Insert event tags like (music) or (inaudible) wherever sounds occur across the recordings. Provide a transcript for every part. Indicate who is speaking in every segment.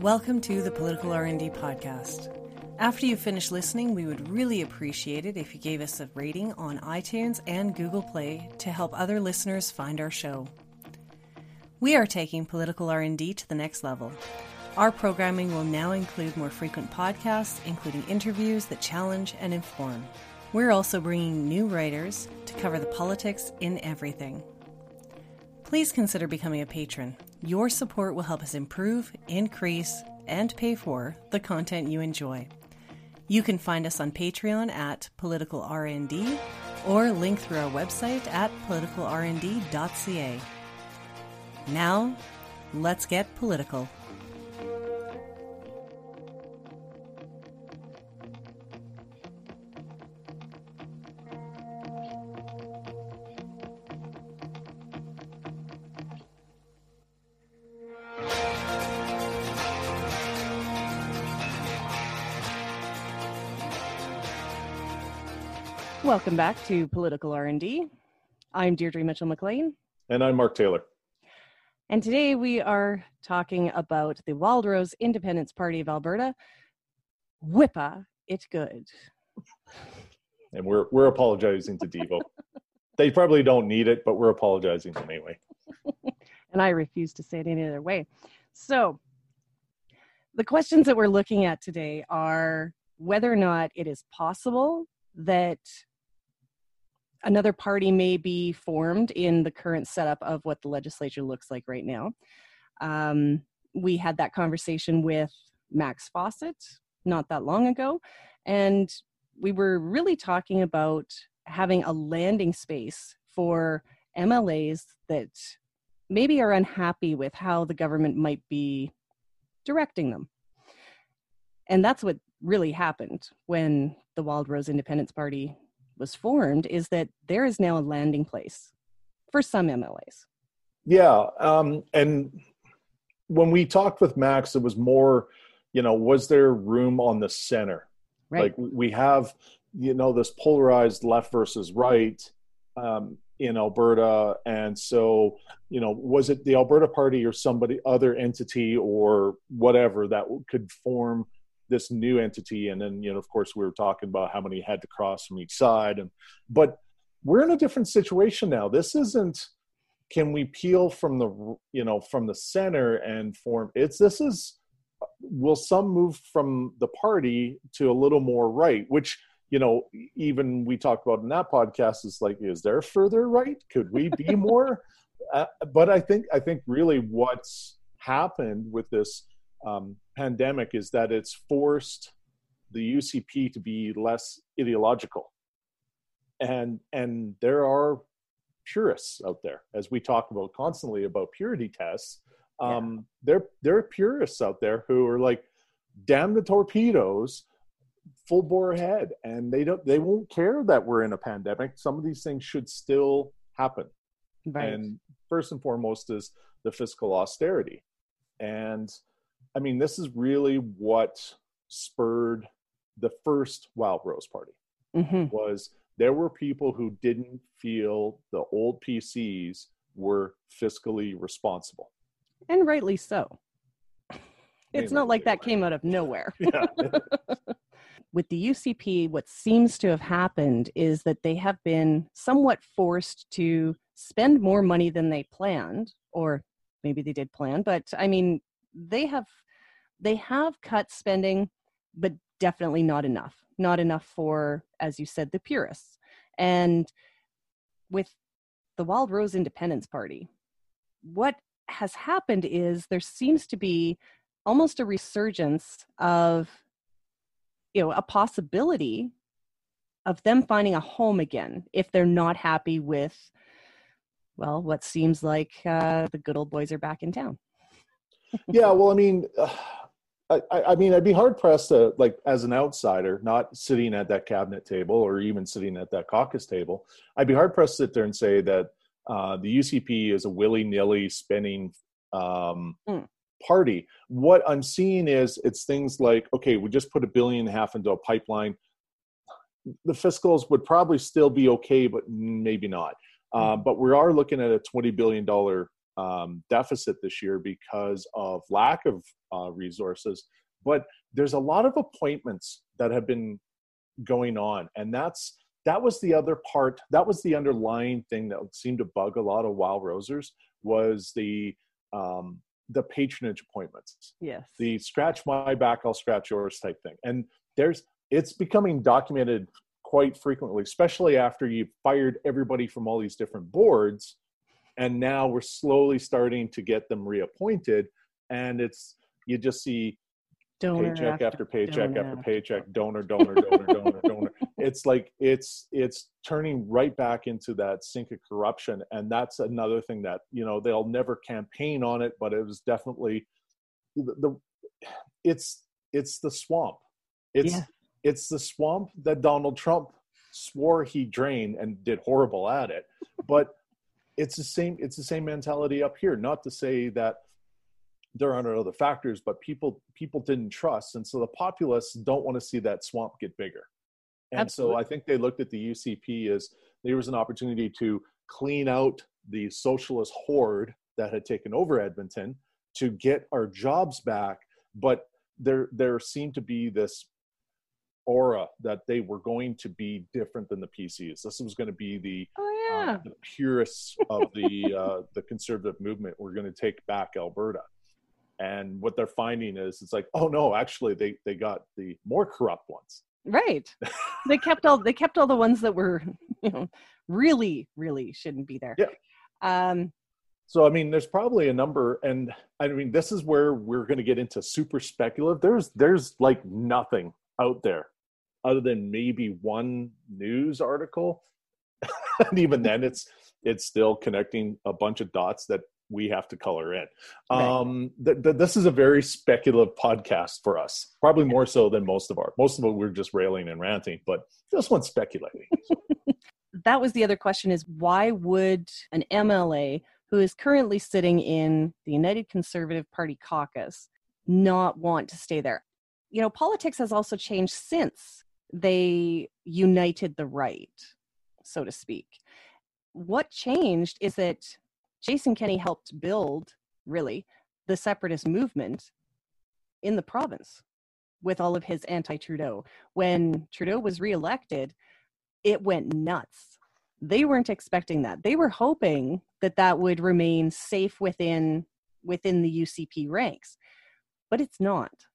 Speaker 1: Welcome to the Political R&D podcast. After you finish listening, we would really appreciate it if you gave us a rating on iTunes and Google Play to help other listeners find our show. We are taking Political R&D to the next level. Our programming will now include more frequent podcasts, including interviews that challenge and inform. We're also bringing new writers to cover the politics in everything. Please consider becoming a patron. Your support will help us improve, increase, and pay for the content you enjoy. You can find us on Patreon at Political RND or link through our website at politicalrnd.ca. Now, let's get political. Welcome back to Political R&D. I'm Deirdre Mitchell McLean.
Speaker 2: And I'm Mark Taylor.
Speaker 1: And today we are talking about the Wildrose Independence Party of Alberta. WIPA it good.
Speaker 2: And we're we're apologizing to Devo. (laughs) they probably don't need it, but we're apologizing anyway. (laughs)
Speaker 1: and I refuse to say it any other way. So the questions that we're looking at today are whether or not it is possible that another party may be formed in the current setup of what the legislature looks like right now. Um, we had that conversation with Max Fawcett not that long ago, and we were really talking about having a landing space for MLAs that maybe are unhappy with how the government might be directing them. And that's what really happened when the Wildrose Independence Party was formed is that there is now a landing place for some MLAs.
Speaker 2: Yeah, um, and when we talked with Max, it was more, you know, was there room on the center? Right. Like we have, you know, this polarized left versus right um, in Alberta, and so you know, was it the Alberta Party or somebody other entity or whatever that could form this new entity and then you know of course we were talking about how many had to cross from each side and but we're in a different situation now. This isn't can we peel from the you know from the center and form it's this is will some move from the party to a little more right which you know even we talked about in that podcast is like is there further right? Could we be (laughs) more? Uh, but i think i think really what's happened with this um, pandemic is that it's forced the UCP to be less ideological. And and there are purists out there, as we talk about constantly about purity tests. Um, yeah. There there are purists out there who are like, damn the torpedoes, full bore ahead, and they don't they won't care that we're in a pandemic. Some of these things should still happen. Right. And first and foremost is the fiscal austerity. And I mean, this is really what spurred the first Wildrose Party. Mm-hmm. Was there were people who didn't feel the old PCs were fiscally responsible,
Speaker 1: and rightly so. It's not like that came out of nowhere. (laughs) Yeah. (laughs) With the UCP, what seems to have happened is that they have been somewhat forced to spend more money than they planned, or maybe they did plan, but I mean, they have they have cut spending, but definitely not enough. Not enough for, as you said, the purists. And with the Wildrose Independence Party, what has happened is there seems to be almost a resurgence of you know a possibility of them finding a home again if they're not happy with well what seems like uh, the good old boys are back in town
Speaker 2: yeah well i mean uh, I, I mean, I'd be hard pressed to, like, as an outsider, not sitting at that cabinet table or even sitting at that caucus table, I'd be hard pressed to sit there and say that uh, the UCP is a willy nilly spending um, mm. party. What I'm seeing is it's things like, okay, we just put a billion and a half into a pipeline. The fiscals would probably still be okay, but maybe not. Uh, but we are looking at a $20 billion um, deficit this year because of lack of uh, resources. But there's a lot of appointments that have been going on, and that's that was the other part. That was the underlying thing that seemed to bug a lot of wild rosers was the um, the patronage appointments.
Speaker 1: Yes.
Speaker 2: The scratch my back, I'll scratch yours type thing. And there's it's becoming documented quite frequently, especially after you've fired everybody from all these different boards. And now we're slowly starting to get them reappointed. And it's, you just see donor paycheck after, after paycheck donor. after paycheck, donor, donor, donor, donor, donor. It's like, it's, it's turning right back into that sink of corruption. And that's another thing that, you know, they'll never campaign on it, but it was definitely the, the it's, it's the swamp. It's, yeah it's the swamp that Donald Trump swore he drained and did horrible at it. But it's the same it's the same mentality up here. Not to say that there aren't other factors, but people people didn't trust. And so the populace don't want to see that swamp get bigger. And Absolutely. so I think they looked at the UCP as there was an opportunity to clean out the socialist horde that had taken over Edmonton to get our jobs back. But there there seemed to be this aura that they were going to be different than the PCs. This was going to be the,
Speaker 1: oh, yeah.
Speaker 2: uh, the purists of the uh, the conservative movement. We're going to take back Alberta, and what they're finding is it's like, oh no, actually they they got the more corrupt ones.
Speaker 1: Right. (laughs) they kept all they kept all the ones that were you know really really shouldn't be there.
Speaker 2: Yeah.
Speaker 1: Um,
Speaker 2: so I mean, there's probably a number, and I mean, this is where we're going to get into super speculative. There's there's like nothing out there other than maybe one news article and (laughs) even then it's it's still connecting a bunch of dots that we have to color in. Right. um th- th- this is a very speculative podcast for us probably more so than most of our most of it we're just railing and ranting but this one's speculating. (laughs)
Speaker 1: That was the other question is why would an mla who is currently sitting in the united conservative party caucus not want to stay there? You know politics has also changed since they united the right, so to speak. What changed is that Jason Kenney helped build, really, the separatist movement in the province with all of his anti Trudeau. When Trudeau was reelected, it went nuts. They weren't expecting that. They were hoping that that would remain safe within within the UCP ranks, but it's not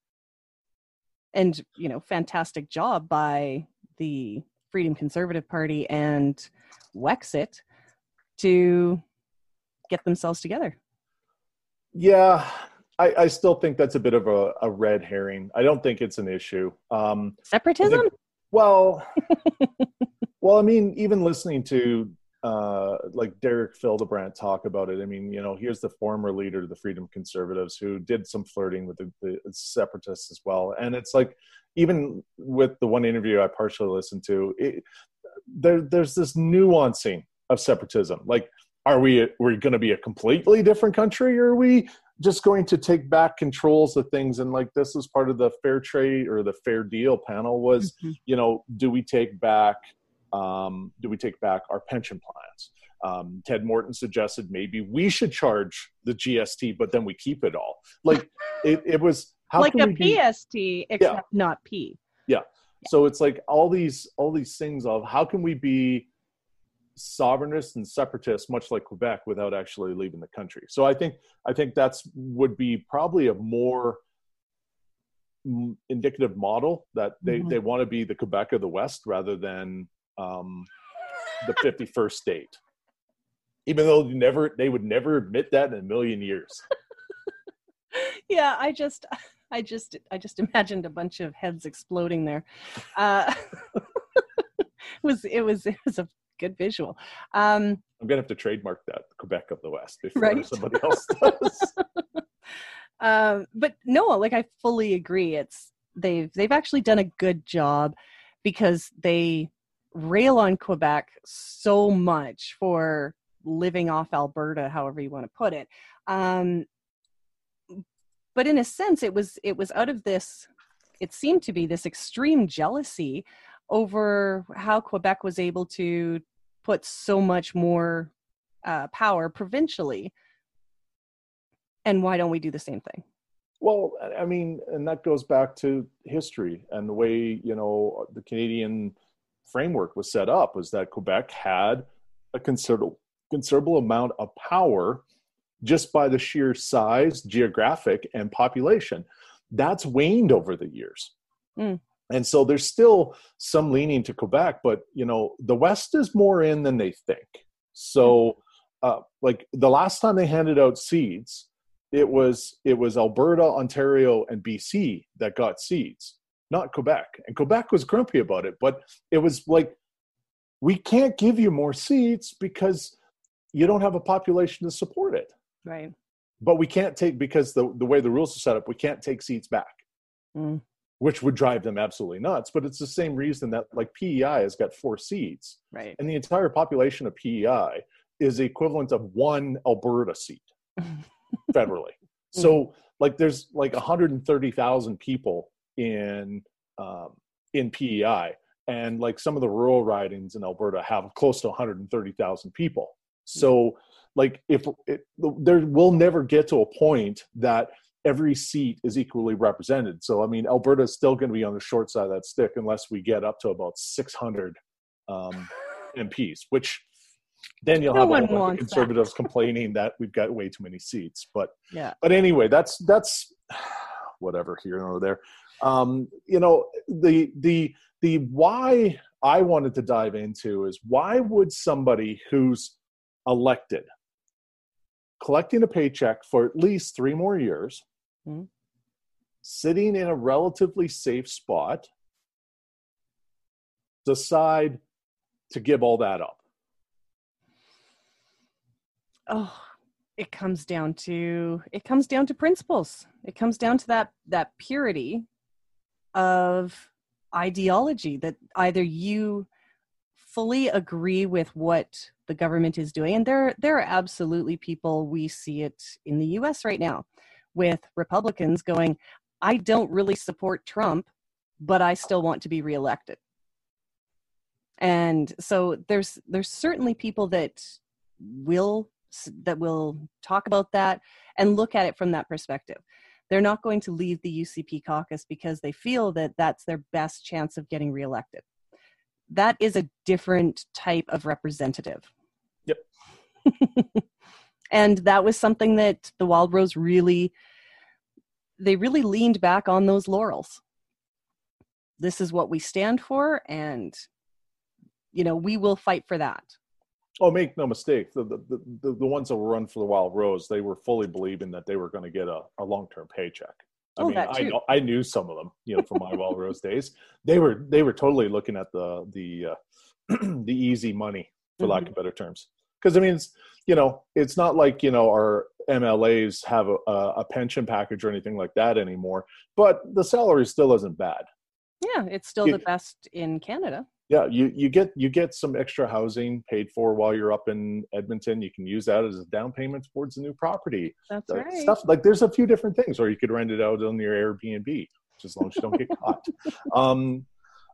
Speaker 1: and you know fantastic job by the freedom conservative party and wexit to get themselves together.
Speaker 2: Yeah I, I still think that's a bit of a, a, red herring. I don't think it's an issue. Um
Speaker 1: separatism
Speaker 2: think, well (laughs) well i mean even listening to uh, like Derek Fildebrandt talk about it. I mean, you know, here's the former leader of the Freedom Conservatives who did some flirting with the, the, separatists as well. And it's like, even with the one interview I partially listened to, it, there, there's this nuancing of separatism. Like, are we we're going to be a completely different country, or are we just going to take back controls of things? And like, this is part of the fair trade or the fair deal panel was, mm-hmm. you know, do we take back um, do we take back our pension plans? Um, Ted Morton suggested maybe we should charge the GST, but then we keep it all. Like (laughs) it, it was how
Speaker 1: like a PST, be, except yeah. not P.
Speaker 2: Yeah. yeah. So it's like all these all these things of how can we be sovereignist and separatist, much like Quebec, without actually leaving the country. So I think I think that's would be probably a more indicative model that they, mm-hmm. they want to be the Quebec of the West rather than um, the 51st state, even though they never they would never admit that in a million years. (laughs)
Speaker 1: yeah, I just I just I just imagined a bunch of heads exploding there. Uh, (laughs) it was it was it was a good visual. Um,
Speaker 2: I'm gonna have to trademark that Quebec of the West before right? somebody else (laughs) does.
Speaker 1: um, but no, like I fully agree. It's they've they've actually done a good job because they rail on Quebec so much for living off Alberta, however you want to put it. Um, but in a sense, it was it was out of this. It seemed to be this extreme jealousy over how Quebec was able to put so much more uh, power provincially And why don't we do the same thing?
Speaker 2: Well, I mean, and that goes back to history and the way, you know, the Canadian framework was set up was that Quebec had a considerable considerable amount of power just by the sheer size, geographic, and population. That's waned over the years. Mm. And so there's still some leaning to Quebec, but you know, the West is more in than they think. So uh, like the last time they handed out seeds, it was it was Alberta, Ontario, and BC that got seeds, not Quebec. And Quebec was grumpy about it, but it was like we can't give you more seats because you don't have a population to support it.
Speaker 1: Right.
Speaker 2: But we can't take because the the way the rules are set up, we can't take seats back. Mm. Which would drive them absolutely nuts. But it's the same reason that like PEI has got four seats.
Speaker 1: Right.
Speaker 2: And the entire population of PEI is the equivalent of one Alberta seat (laughs) federally. So mm. like there's like 130,000 people in um, in PEI, and like some of the rural ridings in Alberta have close to 130,000 people. So like if it, there will never get to a point that every seat is equally represented. So I mean, Alberta is still going to be on the short side of that stick unless we get up to about 600 um, (laughs) MPs, which then you'll no have all the conservatives that. complaining that we've got way too many seats. But
Speaker 1: yeah.
Speaker 2: But anyway, that's that's (sighs) whatever here or there. Um, you know, the the the why I wanted to dive into is why would somebody who's elected collecting a paycheck for at least three more years, mm-hmm. sitting in a relatively safe spot, decide to give all that up?
Speaker 1: oh it comes down to it comes down to principles it comes down to that that purity of ideology that either you fully agree with what the government is doing and there there are absolutely people we see it in the US right now with republicans going i don't really support trump but i still want to be reelected and so there's there's certainly people that will that will talk about that and look at it from that perspective. They're not going to leave the UCP caucus because they feel that that's their best chance of getting reelected. That is a different type of representative.
Speaker 2: Yep. (laughs)
Speaker 1: and that was something that the Wildrose really they really leaned back on those laurels. This is what we stand for and you know, we will fight for that.
Speaker 2: Oh, make no mistake. The, the the the ones that were run for the Wild Rose, they were fully believing that they were going to get a, a long term paycheck. I
Speaker 1: oh,
Speaker 2: mean,
Speaker 1: I
Speaker 2: know, I knew some of them, you know, from my Wild Rose days. They were they were totally looking at the the uh, (clears throat) the easy money, for mm-hmm. lack of better terms. Because I mean, it's you know, it's not like you know our MLAs have a, a pension package or anything like that anymore. But the salary still isn't bad.
Speaker 1: Yeah, it's still it, the best in Canada
Speaker 2: yeah you you get you get some extra housing paid for while you're up in edmonton. You can use that as a down payment towards a new property.
Speaker 1: That's right.
Speaker 2: stuff like there's a few different things or you could rent it out on your airbnb as long as you don't get (laughs) caught. Um,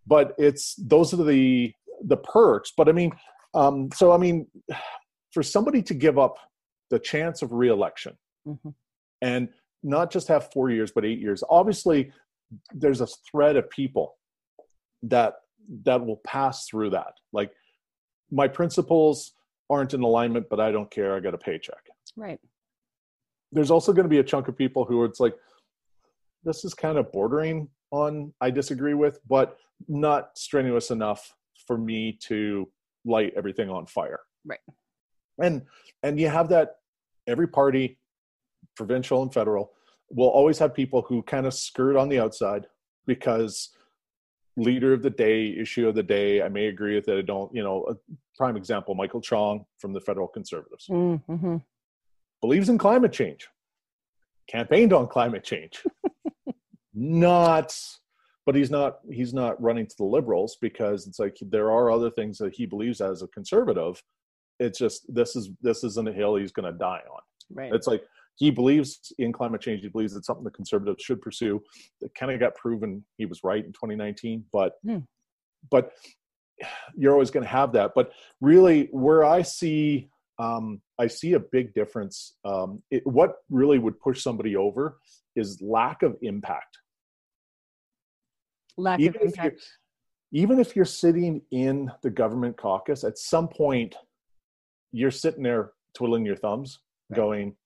Speaker 2: but it's those are the the perks but i mean um, so i mean for somebody to give up the chance of reelection mm-hmm. and not just have four years but eight years obviously there's a thread of people that that will pass through that. Like my principles aren't in alignment, but I don't care. I got a paycheck.
Speaker 1: Right.
Speaker 2: There's also going to be a chunk of people who it's like, this is kind of bordering on I disagree with, but not strenuous enough for me to light everything on fire.
Speaker 1: Right.
Speaker 2: And and you have that every party, provincial and federal, will always have people who kind of skirt on the outside because leader of the day, issue of the day. I may agree with it. I don't, you know, a prime example, Michael Chong from the Federal Conservatives mm-hmm. believes in climate change, campaigned on climate change. (laughs) not, but he's not, he's not running to the liberals because it's like there are other things that he believes as a conservative. It's just, this is, this isn't a hill he's going to die on.
Speaker 1: Right.
Speaker 2: It's like, he believes in climate change. He believes it's something the conservatives should pursue. It kind of got proven he was right in 2019, but mm. but you're always going to have that. But really, where I see um, I see a big difference. Um, it, what really would push somebody over is lack of impact.
Speaker 1: Lack even of impact.
Speaker 2: Even if you're sitting in the government caucus, at some point, you're sitting there twiddling your thumbs, right. going,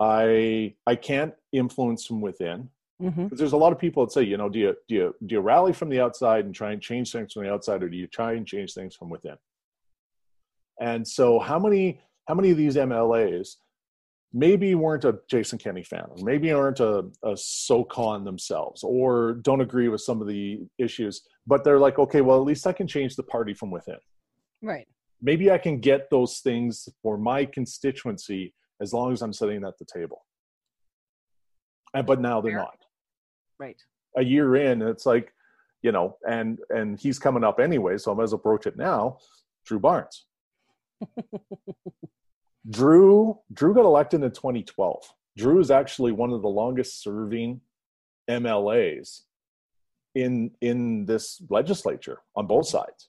Speaker 2: "I I can't influence from within." Mm-hmm. There's a lot of people that say, you know, do you do you do you rally from the outside and try and change things from the outside, or do you try and change things from within? And so, how many how many of these MLAs maybe weren't a Jason Kenney fan, or maybe aren't a, a SOCON themselves, or don't agree with some of the issues, but they're like, okay, well, at least I can change the party from within.
Speaker 1: Right.
Speaker 2: Maybe I can get those things for my constituency as long as I'm sitting at the table. And, but now they're not.
Speaker 1: Right.
Speaker 2: A year in, it's like, you know, and and he's coming up anyway, so I might as well approach it now. Drew Barnes. (laughs) Drew Drew got elected in 2012. Drew is actually one of the longest serving MLAs in in this legislature on both sides.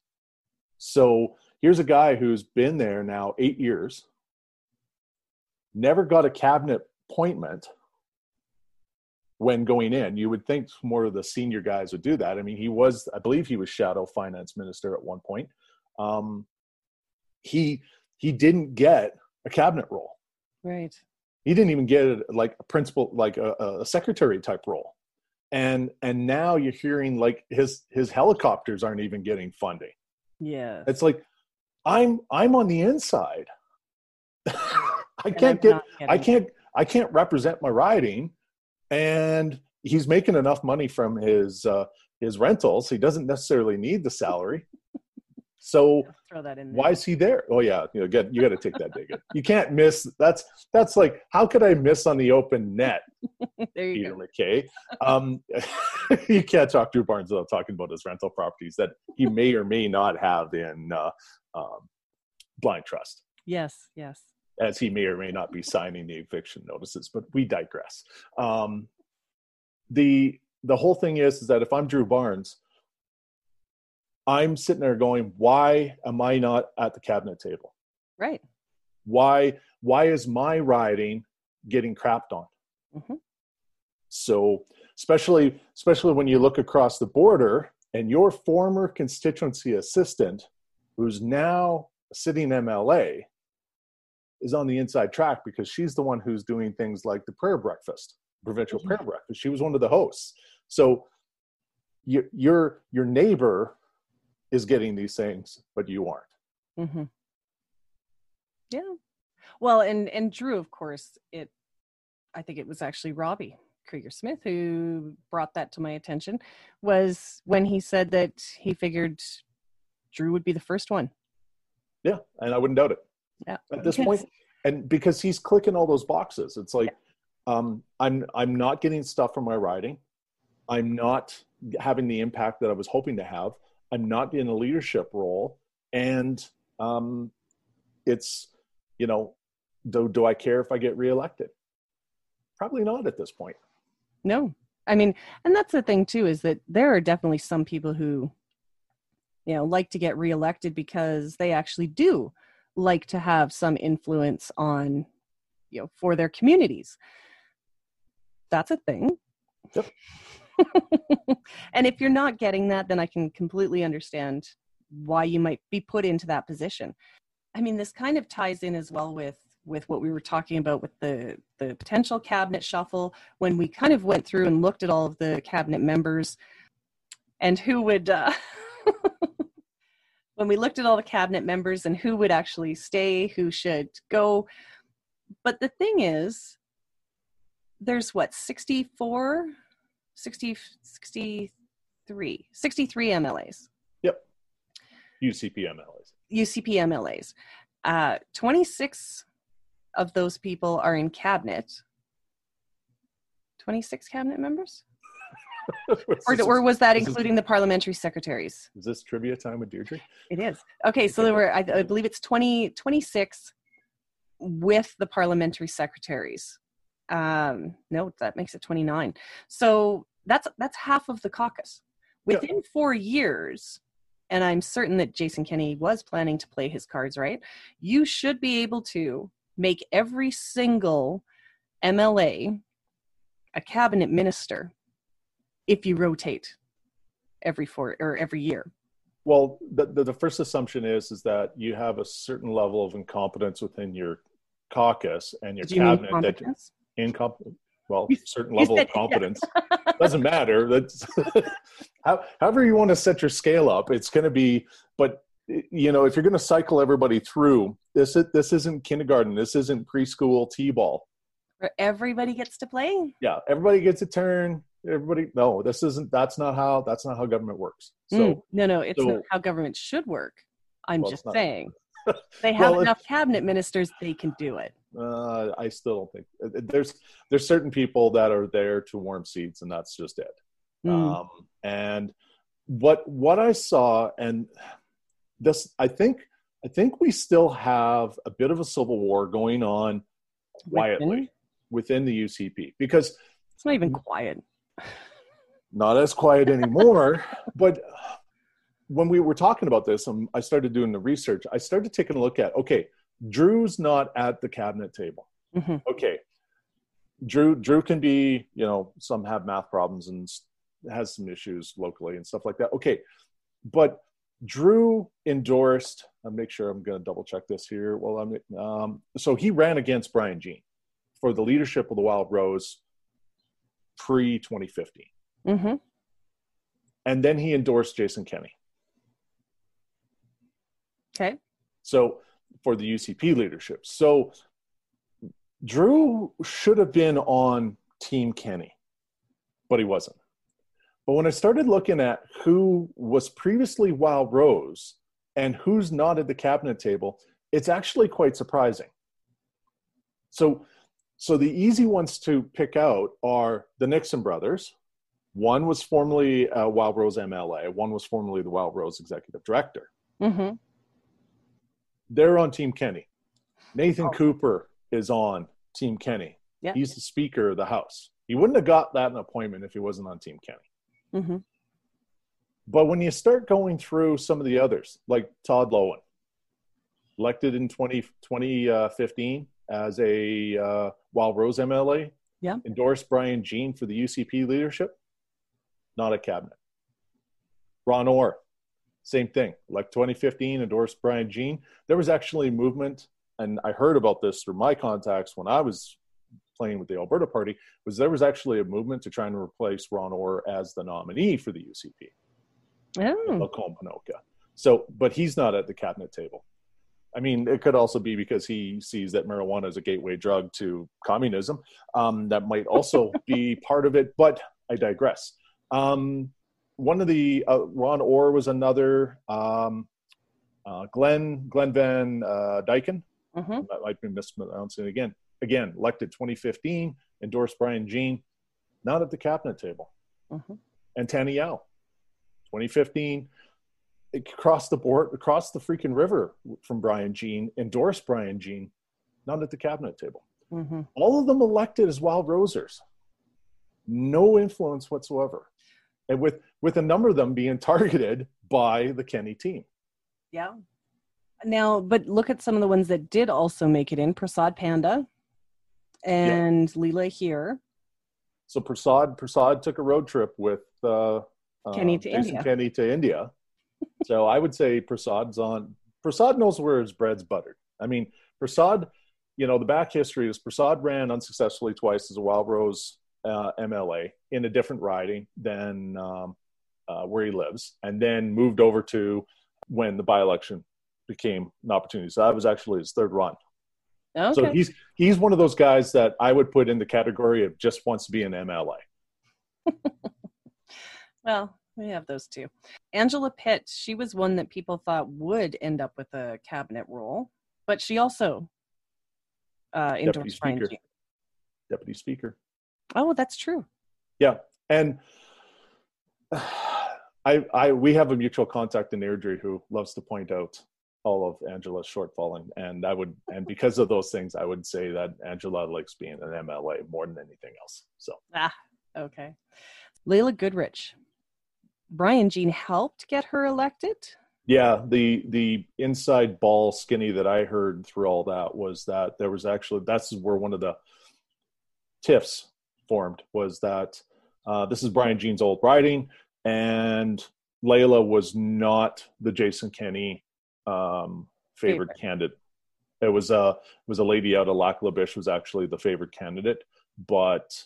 Speaker 2: So here's a guy who's been there now 8 years. Never got a cabinet appointment when going in. You would think more of the senior guys would do that. I mean, he was, I believe, he was shadow finance minister at one point. Um, he he didn't get a cabinet role.
Speaker 1: Right.
Speaker 2: He didn't even get like a principal, like a, a secretary type role. And and now you're hearing like his his helicopters aren't even getting funding.
Speaker 1: Yeah.
Speaker 2: It's like I'm I'm on the inside. I can't get I can't I can't represent my riding and he's making enough money from his uh, his rentals. He doesn't necessarily need the salary. So (laughs) throw that in. There. Why is he there? Oh yeah, you know, get you got to take that dig. You can't miss. That's that's like how could I miss on the open net? (laughs)
Speaker 1: there you
Speaker 2: Peter go. MacKay. Um, (laughs) you can't talk Drew Barnes without talking about his rental properties that he may or may not have in uh, um, blind trust.
Speaker 1: Yes, yes.
Speaker 2: As he may or may not be signing the eviction notices, but we digress. Um, the the whole thing is, is that if I'm Drew Barnes, I'm sitting there going, why am I not at the cabinet table?
Speaker 1: Right.
Speaker 2: Why why is my riding getting crapped on? Mm-hmm. So especially especially when you look across the border and your former constituency assistant, who's now sitting MLA, is on the inside track because she's the one who's doing things like the prayer breakfast, provincial mm-hmm. prayer breakfast. She was one of the hosts. So your your your neighbor is getting these things, but you aren't.
Speaker 1: Mm-hmm. Yeah. Well, and and Drew, of course, it. I think it was actually Robbie Krieger Smith who brought that to my attention. Was when he said that he figured Drew would be the first one.
Speaker 2: Yeah, and I wouldn't doubt it.
Speaker 1: Yeah.
Speaker 2: At this point, and because he's clicking all those boxes, it's like yeah. um, I'm I'm not getting stuff from my writing. I'm not having the impact that I was hoping to have. I'm not in a leadership role, and um, it's you know, do do I care if I get reelected? Probably not at this point.
Speaker 1: No, I mean, and that's the thing too is that there are definitely some people who, you know, like to get reelected because they actually do like to have some influence on, you know, for their communities. That's a thing.
Speaker 2: Yep. (laughs)
Speaker 1: and if you're not getting that, then I can completely understand why you might be put into that position. I mean, this kind of ties in as well with with what we were talking about with the the potential cabinet shuffle when we kind of went through and looked at all of the cabinet members and who would uh, (laughs) when we looked at all the cabinet members and who would actually stay who should go but the thing is there's what 64 60, 63, 63 MLAs.
Speaker 2: Yep. UCP MLAs.
Speaker 1: UCP MLAs. Uh, 26 of those people are in cabinet. 26 cabinet members? Or, or, was that including this, the parliamentary secretaries?
Speaker 2: Is this trivia time with Deirdre?
Speaker 1: It is. Okay, so there were, I, I believe it's 20, 26 with the parliamentary secretaries. Um, no, that makes it 29. So that's that's half of the caucus. Within yeah. four years, and I'm certain that Jason Kenney was planning to play his cards right, you should be able to make every single MLA a cabinet minister if you rotate every four or every year.
Speaker 2: Well, the, the, the first assumption is is that you have a certain level of incompetence within your caucus and your cabinet that incompetent well certain level of competence. Doesn't matter. That's (laughs) however you want to set your scale up it's going to be but you know if you're going to cycle everybody through this this isn't kindergarten. This isn't preschool t-ball.
Speaker 1: Where everybody gets to play?
Speaker 2: Yeah everybody gets a turn everybody no this isn't that's not how that's not how government works so mm,
Speaker 1: no no it's so, not how government should work i'm well, just saying (laughs) they have well, enough cabinet ministers they can do it
Speaker 2: uh, I still don't think uh, there's there's certain people that are there to warm seats, and that's just it. Mm. Um, and what what I saw, and this, I think, I think we still have a bit of a civil war going on quietly within, within the UCP because
Speaker 1: it's not even quiet.
Speaker 2: Not as quiet anymore, but when we were talking about this, um, I started doing the research. I started taking a look at okay Drew's not at the cabinet table. Mm-hmm. Okay. Drew Drew can be, you know, some have math problems and has some issues locally and stuff like that. Okay. But Drew endorsed, I'll make sure I'm going to double check this here. Well, I'm, um, so he ran against Brian Jean for the leadership of the Wild Rose pre 2015. Mm-hmm. And then he endorsed Jason Kenney.
Speaker 1: Okay.
Speaker 2: So for the UCP leadership. So Drew should have been on Team Kenney, but he wasn't. But when I started looking at who was previously Wild Rose and who's not at the cabinet table, it's actually quite surprising. So, so the easy ones to pick out are the Nixon brothers. One was formerly a Wild Rose MLA. One was formerly the Wild Rose executive director. Mm-hmm they're on Team Kenney. Nathan oh. Cooper is on Team Kenney. He's the Speaker of the House. He wouldn't have got that an appointment if he wasn't on Team Kenney. Mm-hmm. But when you start going through some of the others, like Todd Loewen, elected in 20, 2015 as a uh, Wild Rose MLA,
Speaker 1: yeah.
Speaker 2: endorsed Brian Jean for the UCP leadership, not a cabinet. Ron Orr, same thing. Like 2015, endorsed Brian Jean. There was actually movement, and I heard about this through my contacts when I was playing with the Alberta Party. Was there was actually a movement to try and replace Ron Orr as the nominee for the UCP.
Speaker 1: Oh.
Speaker 2: Lacombe Ponoka. So, but he's not at the cabinet table. I mean, it could also be because he sees that marijuana is a gateway drug to communism. Um, that might also (laughs) be part of it, but I digress. Um, one of the uh, Ron Orr was another. Um, uh, Glen Glen Van uh, Dijken. Mm-hmm. I might be mispronouncing it again. Again, elected 2015, endorsed Brian Jean, not at the cabinet table. Mm-hmm. And Tany Yao, 2015, across the board, across the freaking river from Brian Jean, endorsed Brian Jean, not at the cabinet table. Mm-hmm. All of them elected as Wild Rosers. No influence whatsoever and with with a number of them being targeted by the Kenney team.
Speaker 1: Yeah. Now, but look at some of the ones that did also make it in Prasad Panda and yeah. Leela Aheer.
Speaker 2: So Prasad Prasad took a road trip with uh,
Speaker 1: Kenney to Jason India.
Speaker 2: Kenney to India. (laughs) so I would say Prasad's on. Prasad knows where his bread's buttered. I mean, Prasad, you know, the back history is Prasad ran unsuccessfully twice as a Wild Rose uh, MLA in a different riding than um, uh, where he lives, and then moved over to when the by-election became an opportunity. So that was actually his third run. Okay. So he's he's one of those guys that I would put in the category of just wants to be an MLA. (laughs)
Speaker 1: well, we have those two. Angela Pitt, she was one that people thought would end up with a cabinet role, but she also uh, endorsed Deputy Speaker.
Speaker 2: Deputy Speaker.
Speaker 1: Oh, that's true.
Speaker 2: Yeah, and (sighs) I, I, we have a mutual contact in Airdrie who loves to point out all of Angela's shortfalling, and I would, and because of those things, I would say that Angela likes being an MLA more than anything else. So
Speaker 1: ah, okay. Laila Goodridge, Brian Jean helped get her elected,
Speaker 2: Yeah, the the inside ball skinny that I heard through all that was that there was actually that's where one of the tiffs formed was that uh, this is Brian Jean's old writing, and Laila was not the Jason Kenney um, favorite, favorite, candidate. It was a it was a lady out of Lac La Biche was actually the favorite candidate, but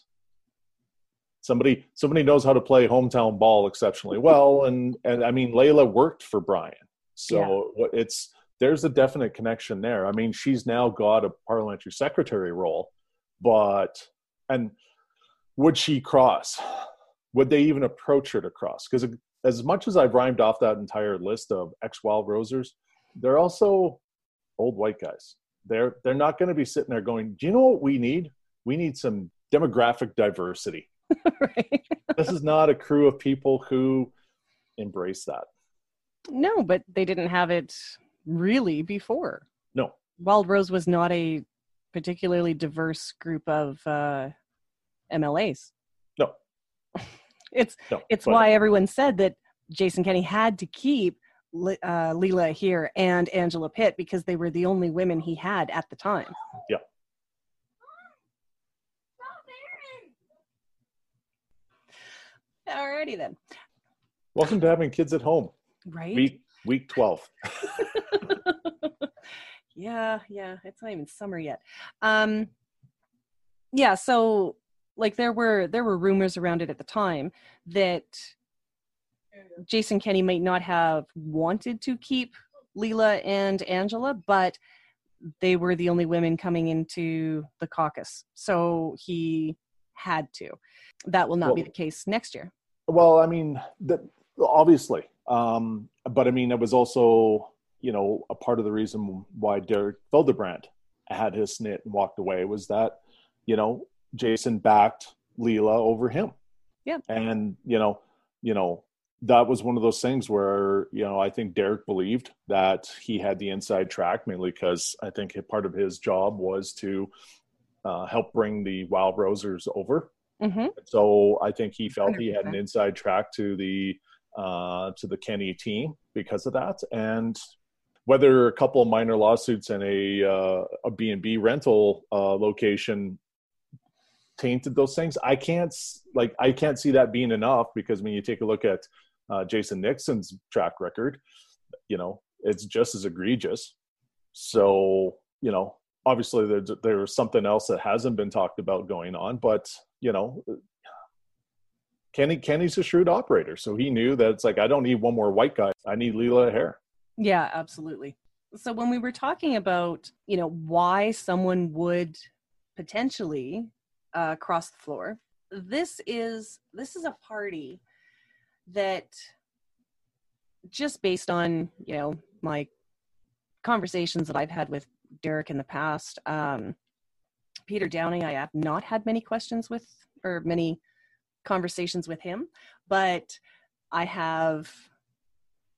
Speaker 2: somebody somebody knows how to play hometown ball exceptionally well, (laughs) and and I mean Laila worked for Brian, so yeah. it's there's a definite connection there. I mean she's now got a parliamentary secretary role, but and would she cross? Would they even approach her to cross? Because as much as I've rhymed off that entire list of ex Wild Rosers, they're also old white guys. They're they're not going to be sitting there going, "Do you know what we need? We need some demographic diversity." (laughs) right. this is not a crew of people who embrace that.
Speaker 1: No, but they didn't have it really before.
Speaker 2: No.
Speaker 1: Wild Rose was not a particularly diverse group of uh, MLAs.
Speaker 2: No. (laughs)
Speaker 1: it's no, it's why everyone said that Jason Kenney had to keep uh, Leela Aheer and Angela Pitt because they were the only women he had at the time.
Speaker 2: Yeah.
Speaker 1: Alrighty then.
Speaker 2: Welcome to having kids at home.
Speaker 1: Right.
Speaker 2: Week week twelve. (laughs) (laughs)
Speaker 1: yeah, yeah. It's not even summer yet. Um yeah, so like there were there were rumors around it at the time that Jason Kenney might not have wanted to keep Leela and Angela, but they were the only women coming into the caucus. So he had to. That will not well, be the case next year.
Speaker 2: Well, I mean, the, obviously, um, but I mean, it was also you know a part of the reason why Derek Fildebrandt had his snit and walked away was that you know Jason backed Leela over him.
Speaker 1: Yeah,
Speaker 2: and you know, you know that was one of those things where you know I think Derek believed that he had the inside track mainly because I think part of his job was to uh, help bring the Wild Rosers over. Mm-hmm. So I think he felt 100%. he had an inside track to the uh, to the Kenney team because of that, and whether a couple of minor lawsuits and a uh, a B and B rental uh, location tainted those things, I can't like I can't see that being enough because when you take a look at uh, Jason Nixon's track record, you know it's just as egregious. So you know obviously there's, there's something else that hasn't been talked about going on, but you know, Kenney Kenney's a shrewd operator, so he knew that it's like I don't need one more white guy. I need Leela Aheer.
Speaker 1: Yeah, absolutely. So when we were talking about you know why someone would potentially uh, cross the floor, this is this is a party that just based on you know my conversations that I've had with Derek in the past. Um, Peter Downing, I have not had many questions with or many conversations with him, but I have,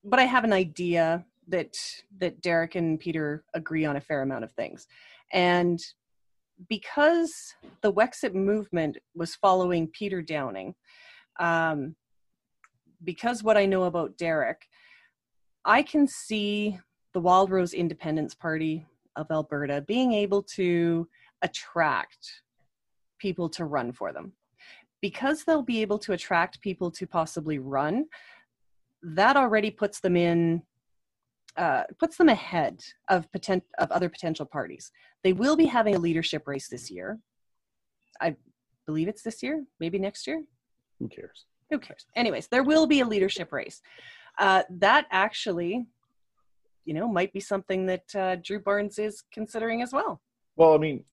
Speaker 1: but I have an idea that that Derek and Peter agree on a fair amount of things, and because the Wexit movement was following Peter Downing, um, because what I know about Derek, I can see the Wild Rose Independence Party of Alberta being able to attract people to run for them. Because they'll be able to attract people to possibly run, that already puts them in uh, puts them ahead of potent of other potential parties. They will be having a leadership race this year. I believe it's this year, maybe next year.
Speaker 2: Who cares?
Speaker 1: Who cares? Anyways, there will be a leadership race. Uh, that actually you know might be something that uh, Drew Barnes is considering as well.
Speaker 2: Well, I mean,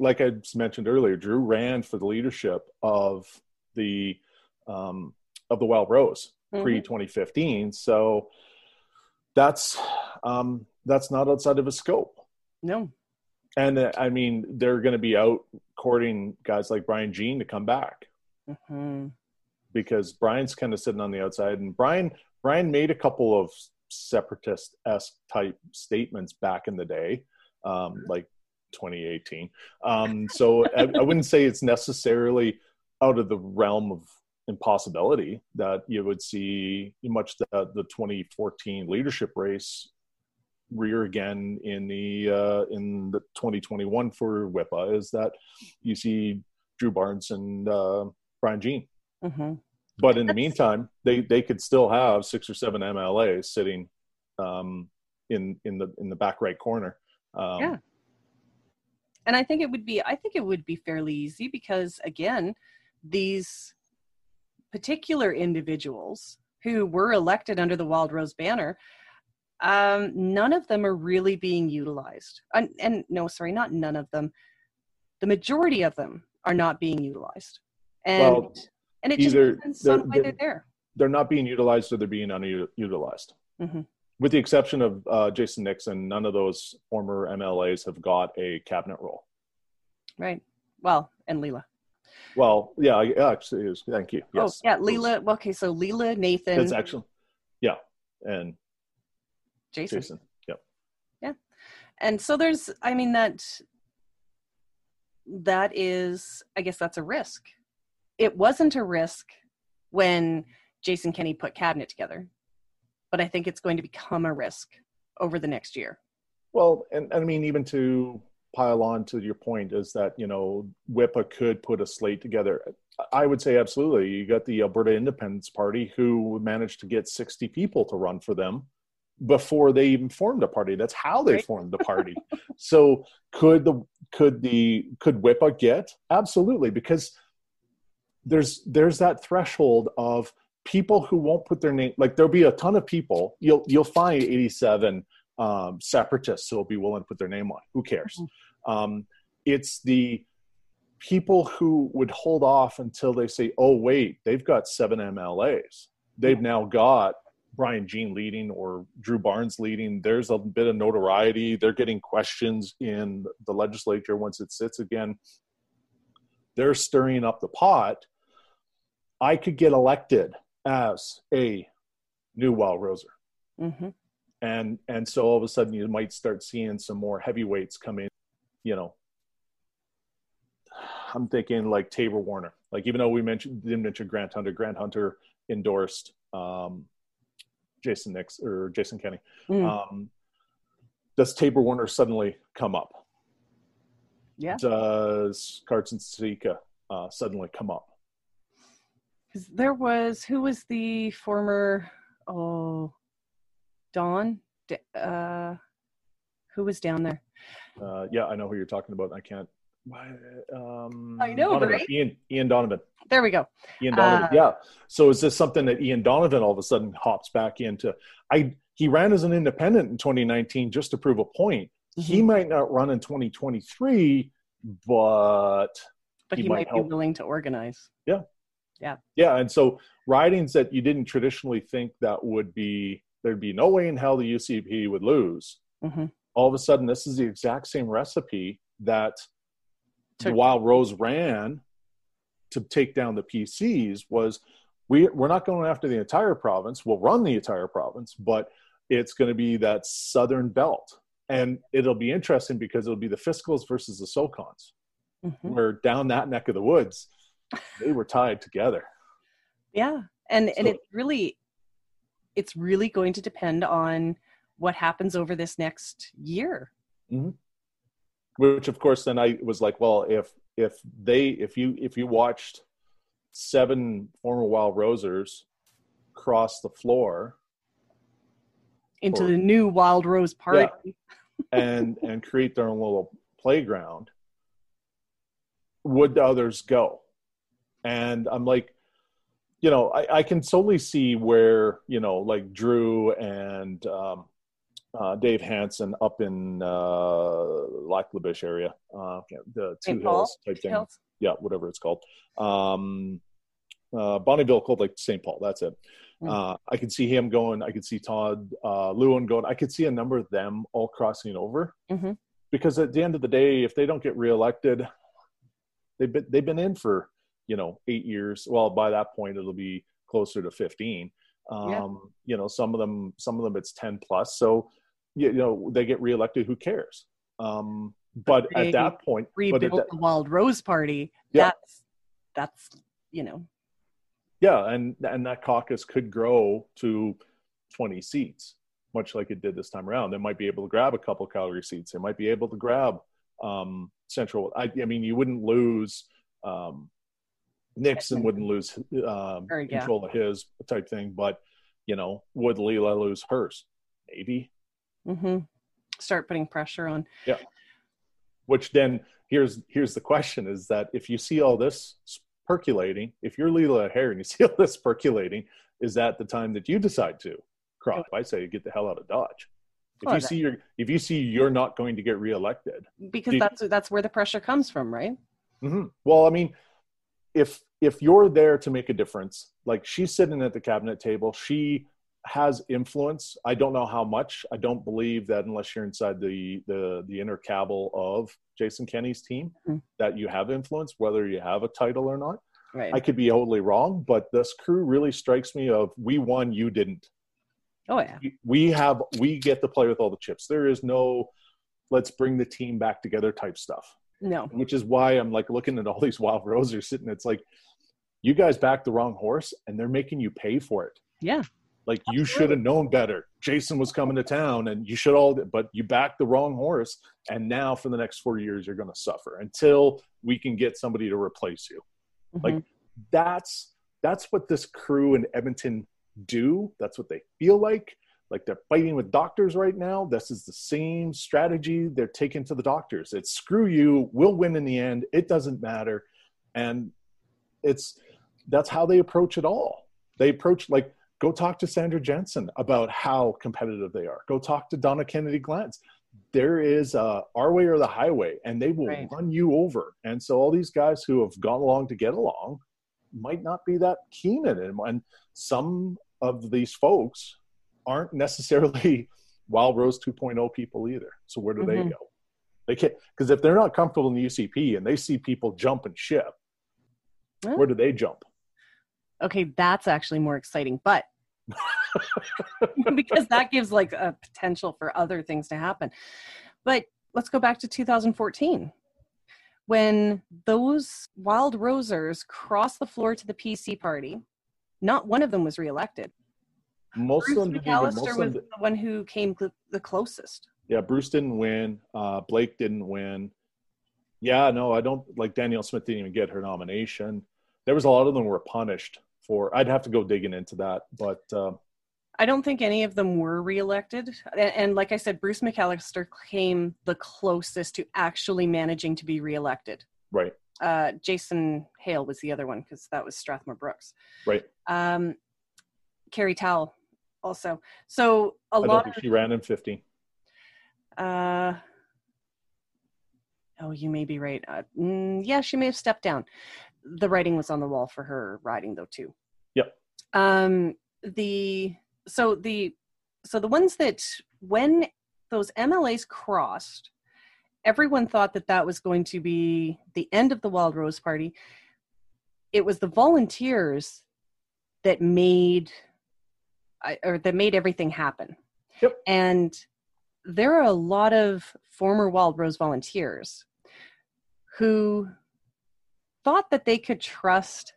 Speaker 2: like I mentioned earlier, Drew ran for the leadership of the um, of the Wild Rose mm-hmm. pre 2015, so that's um, that's not outside of his scope.
Speaker 1: No,
Speaker 2: and uh, I mean, they're going to be out courting guys like Brian Jean to come back. Mm-hmm. Because Brian's kind of sitting on the outside, and Brian Brian made a couple of separatist esque type statements back in the day, um, like 2018. Um, so I, I, wouldn't say it's necessarily out of the realm of impossibility that you would see much the, the 2014 leadership race rear again in the uh, in the 2021 for WIPA is that you see Drew Barnes and uh, Brian Jean. Mm-hmm. But in the meantime, they they could still have six or seven MLAs sitting um, in in the in the back right corner. Um,
Speaker 1: yeah. And I think it would be I think it would be fairly easy because again, these particular individuals who were elected under the Wild Rose banner, um, none of them are really being utilized. And, and, no, sorry, not none of them. The majority of them are not being utilized. And well, and it either just depends on why they're, there.
Speaker 2: They're not being utilized or they're being underutilized. Mm-hmm. With the exception of uh, Jason Nixon, none of those former MLAs have got a cabinet role.
Speaker 1: Right. Well, and Leela.
Speaker 2: Well, yeah, I actually, is. Thank you. Oh, yes.
Speaker 1: Oh, yeah, Leela. Okay, so Leela, Nathan.
Speaker 2: That's actually, yeah, and
Speaker 1: Jason.
Speaker 2: Jason. Yep.
Speaker 1: Yeah, and so there's, I mean that that is, I guess that's a risk. It wasn't a risk when Jason Kenney put cabinet together, but I think it's going to become a risk over the next year.
Speaker 2: Well, and, and I mean, even to pile on to your point is that you know WIPA could put a slate together. I would say absolutely. You got the Alberta Independence Party who managed to get 60 people to run for them before they even formed a party. That's how they right. formed the party. (laughs) so could the could the could WIPA get absolutely because there's there's that threshold of people who won't put their name like there'll be a ton of people you'll you'll find 87 um, separatists who will be willing to put their name on. Who cares? Mm-hmm. Um, it's the people who would hold off until they say, "Oh, wait, they've got seven MLAs. They've now got Brian Jean leading or Drew Barnes leading. There's a bit of notoriety. They're getting questions in the legislature once it sits again. They're stirring up the pot. I could get elected as a new Wild Roser. Mm-hmm and and so all of a sudden you might start seeing some more heavyweights come in you know. I'm thinking like Taber-Warner like even though we mentioned didn't mention grant hunter grant hunter endorsed um, jason nix or jason kenney mm. um, does Taber-Warner suddenly come up?
Speaker 1: Yeah.
Speaker 2: Does Cardston-Siksika, uh, suddenly come up?
Speaker 1: Because there was who was the former oh Dawn, uh, who was down there?
Speaker 2: Uh, yeah, I know who you're talking about. I can't.
Speaker 1: Um, I know, Donovan, right?
Speaker 2: Ian, Ian Donovan.
Speaker 1: There we go.
Speaker 2: Ian Donovan. Uh, yeah. So is this something that Ian Donovan all of a sudden hops back into? I he ran as an independent in 2019 just to prove a point. Mm-hmm. He might not run in 2023, but
Speaker 1: but he, he might, might be willing to organize.
Speaker 2: Yeah.
Speaker 1: Yeah.
Speaker 2: Yeah, and so ridings that you didn't traditionally think that would be there'd be no way in hell the UCP would lose. Mm-hmm. All of a sudden, this is the exact same recipe that Wild Rose ran to take down the PCs. Was we we're not going after the entire province. We'll run the entire province, but it's going to be that southern belt, and it'll be interesting because it'll be the fiscals versus the SOCONs. Mm-hmm. Where down that neck of the woods, (laughs) they were tied together.
Speaker 1: Yeah, and so, and it really it's really going to depend on what happens over this next year. Mm-hmm.
Speaker 2: Which, of course, then I was like, well, if if they if you if you watched seven former Wild Rosers cross the floor
Speaker 1: into or, the new Wild Rose party, yeah, (laughs)
Speaker 2: and and create their own little playground, would the others go? And I'm like, you know, I, I, can totally see where you know, like Drew and um, uh, Dave Hanson up in uh, Lac La Biche area, uh, the Two St. Hills type thing. Hills. Yeah, whatever it's called. Um, uh, Bonnyville Cold Lake St. Paul. That's it. Mm. Uh, I could see him going. I could see Todd uh, Loewen going. I could see a number of them all crossing over. Mm-hmm. Because at the end of the day, if they don't get reelected, they've been they've been in for you know eight years well by that point it'll be closer to 15 um, yeah. you know some of them some of them it's 10 plus so you know they get reelected who cares um, but at that point
Speaker 1: rebuild
Speaker 2: that,
Speaker 1: the wild rose party yeah. that's that's you know
Speaker 2: Yeah, and and that caucus could grow to 20 seats, much like it did this time around. They might be able to grab a couple Calgary seats. They might be able to grab um, Central. I, I mean, you wouldn't lose. Um, Nixon wouldn't lose um, or, yeah. control of his type thing, but you know, would Leela lose hers? Maybe.
Speaker 1: Mm-hmm. Start putting pressure on.
Speaker 2: Yeah. Which then here's here's the question: is that if you see all this percolating, if you're Leela Aheer and you (laughs) see all this percolating, is that the time that you decide to crop? I say get the hell out of Dodge. If well, you see you're if you see you're not going to get reelected,
Speaker 1: because you, that's that's where the pressure comes from, right?
Speaker 2: Mm-hmm. Well, I mean, if if you're there to make a difference like she's sitting at the cabinet table she has influence. I don't know how much. I don't believe that unless you're inside the the the inner cabal of jason kenney's team mm-hmm. that you have influence whether you have a title or not. Right. I could be totally wrong but this crew really strikes me of we won you didn't.
Speaker 1: Oh yeah.
Speaker 2: We have we get to play with all the chips. There is no let's bring the team back together type stuff
Speaker 1: no.
Speaker 2: Which is why I'm like looking at all these wild roses sitting. It's like, you guys backed the wrong horse and they're making you pay for it.
Speaker 1: Yeah.
Speaker 2: Like Absolutely. you should have known better. Jason was coming to town and you should all, but you backed the wrong horse. And now for the next four years, you're going to suffer until we can get somebody to replace you. Mm-hmm. Like that's, that's what this crew in Edmonton do. That's what they feel like like they're fighting with doctors right now. This is the same strategy they're taking to the doctors. It's screw you, we'll win in the end. It doesn't matter. And it's that's how they approach it all. They approach like go talk to Sandra Jansen about how competitive they are. Go talk to Donna Kennedy Glans. There is uh, our way or the highway, and they will right. run you over. And so all these guys who have gone along to get along might not be that keen at it. And some of these folks aren't necessarily (laughs) Wild Rose 2.0 people either. So where do mm-hmm. they go? They can't because if they're not comfortable in the UCP and they see people jump and ship, where do they jump?
Speaker 1: Okay, that's actually more exciting, but (laughs) because that gives like a potential for other things to happen. But let's go back to 2014 when those wild rosers crossed the floor to the PC party. Not one of them was reelected
Speaker 2: most
Speaker 1: Bruce
Speaker 2: of them
Speaker 1: McAllister was the one who came the closest.
Speaker 2: Yeah, Bruce didn't win. Uh, Blake didn't win. Yeah, no, I don't like Danielle Smith didn't even get her nomination. There was a lot of them were punished for. I'd have to go digging into that, but uh,
Speaker 1: I don't think any of them were reelected. And, and like I said, Bruce McAllister came the closest to actually managing to be reelected.
Speaker 2: Right.
Speaker 1: Uh, Jason Hale was the other one because that was Strathmore Brooks.
Speaker 2: Right.
Speaker 1: Um, Kerry Towle also. So a I lot.
Speaker 2: Of, she ran in 50.
Speaker 1: Uh, oh, you may be right. Uh, mm, yeah, she may have stepped down. The writing was on the wall for her riding though too.
Speaker 2: Yep.
Speaker 1: Um, the so the so the ones that when those MLAs crossed, everyone thought that that was going to be the end of the Wild Rose Party. It was the volunteers that made or that made everything happen.
Speaker 2: Yep.
Speaker 1: And there are a lot of former Wild Rose volunteers who thought that they could trust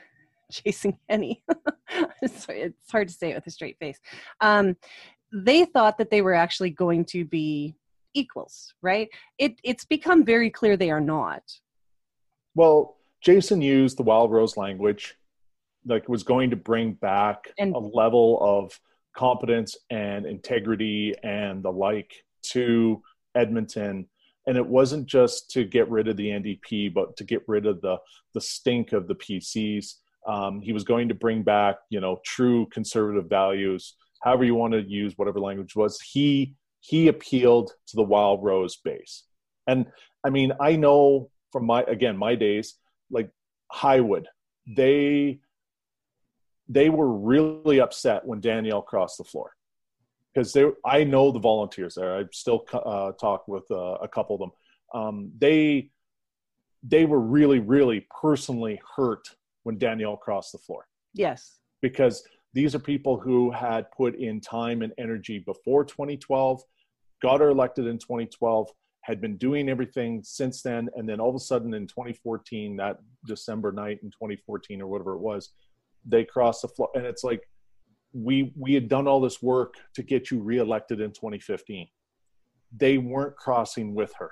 Speaker 1: (laughs) Jason Kenney. (laughs) it's, it's hard to say it with a straight face. Um, they thought that they were actually going to be equals, right? It, it's become very clear they are not.
Speaker 2: Well, Jason used the Wild Rose language like was going to bring back and, a level of competence and integrity and the like to Edmonton. And it wasn't just to get rid of the NDP, but to get rid of the the stink of the PCs. Um, he was going to bring back, you know, true conservative values, however you want to use whatever language was. He he appealed to the Wild Rose base, and I mean, I know from my again my days, like Highwood, they they were really upset when Danielle crossed the floor because they I know the volunteers there. I still uh, talk with uh, a couple of them. Um, they they were really really personally hurt when Danielle crossed the floor.
Speaker 1: Yes,
Speaker 2: because these are people who had put in time and energy before 2012, got her elected in 2012, had been doing everything since then, and then all of a sudden in 2014, that December night in 2014 or whatever it was, they cross the floor, and it's like we we had done all this work to get you reelected in 2015. They weren't crossing with her,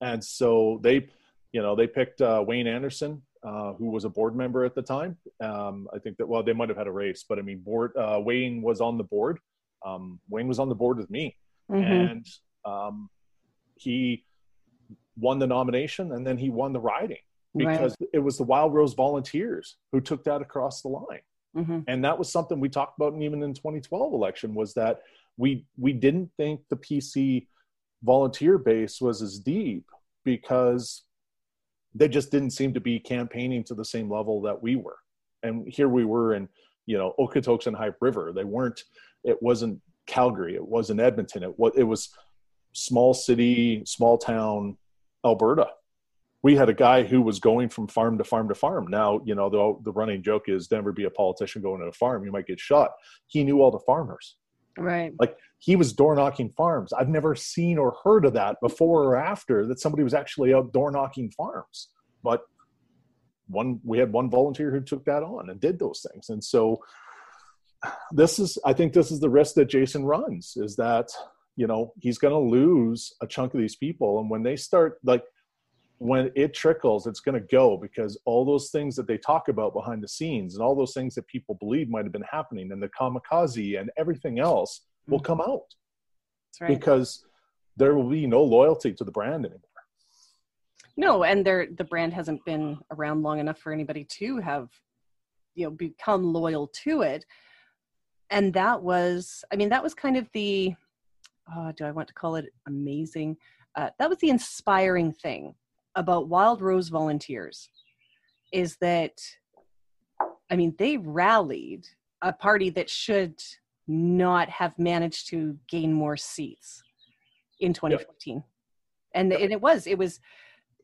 Speaker 2: and so they, you know, they picked uh, Wayne Anderson, uh, who was a board member at the time. Um, I think that well, they might have had a race, but I mean, board uh, Wayne was on the board. Um, Wayne was on the board with me, mm-hmm. and um, he won the nomination, and then he won the riding because right. it was the Wild Rose Volunteers who took that across the line. Mm-hmm. And that was something we talked about even in 2012 election was that we we didn't think the PC volunteer base was as deep because they just didn't seem to be campaigning to the same level that we were. And here we were in, you know, Okotoks and High River. They weren't, it wasn't Calgary, it wasn't Edmonton, it was it was small city, small town Alberta we had a guy who was going from farm to farm to farm. Now, you know, the, the running joke is never be a politician going to a farm. You might get shot. He knew all the farmers.
Speaker 1: Right.
Speaker 2: Like he was door knocking farms. I've never seen or heard of that before or after that somebody was actually out door knocking farms. But one, we had one volunteer who took that on and did those things. And so this is, I think this is the risk that Jason runs is that, you know, he's going to lose a chunk of these people. And when they start like, when it trickles, it's going to go because all those things that they talk about behind the scenes and all those things that people believe might have been happening and the kamikaze and everything else will mm-hmm. come out. Right. Because there will be no loyalty to the brand anymore.
Speaker 1: No, and there the brand hasn't been around long enough for anybody to have you know become loyal to it. And that was I mean that was kind of the oh, do I want to call it amazing? Uh, that was the inspiring thing about Wild Rose volunteers is that, I mean, they rallied a party that should not have managed to gain more seats in 2014. Yep. And, yep. and it was, it was,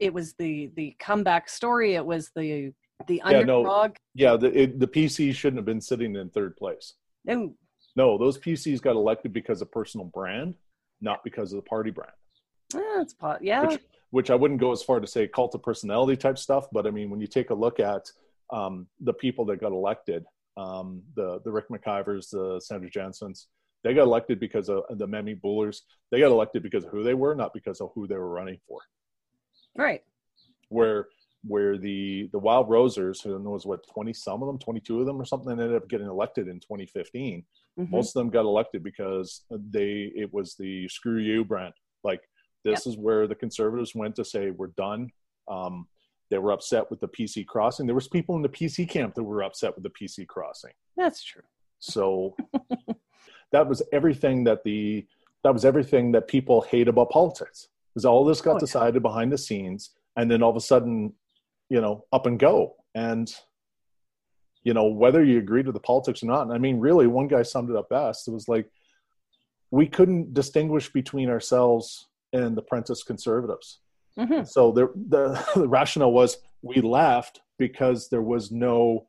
Speaker 1: it was the the comeback story. It was the the underdog.
Speaker 2: Yeah, no, yeah the it, the PC shouldn't have been sitting in third place. No, no, those PCs got elected because of personal brand, not because of the party brand.
Speaker 1: That's pot. Yeah.
Speaker 2: Which, which, I wouldn't go as far to say cult of personality type stuff, but I mean, when you take a look at um, the people that got elected, um, the the Rick McIvers, the Sandra Jansens, they got elected because of the Memi Bullers. They got elected because of who they were, not because of who they were running for.
Speaker 1: Right.
Speaker 2: Where where the the Wild Rosers, who knows what twenty some of them, twenty two of them or something, ended up getting elected in 2015. Mm-hmm. Most of them got elected because they it was the screw you brand. Like this yep. is where the conservatives went to say we're done. Um, they were upset with the PC crossing. There was people in the PC camp that were upset with the PC crossing.
Speaker 1: That's true.
Speaker 2: So (laughs) that was everything that the that was everything that people hate about politics. Because all this got oh, decided yeah. behind the scenes, and then all of a sudden, you know, up and go. And you know, whether you agreed with the politics or not. And I mean, really, one guy summed it up best. It was like we couldn't distinguish between ourselves and the Prentice conservatives. Mm-hmm. So the, the, (laughs) the rationale was we left because there was no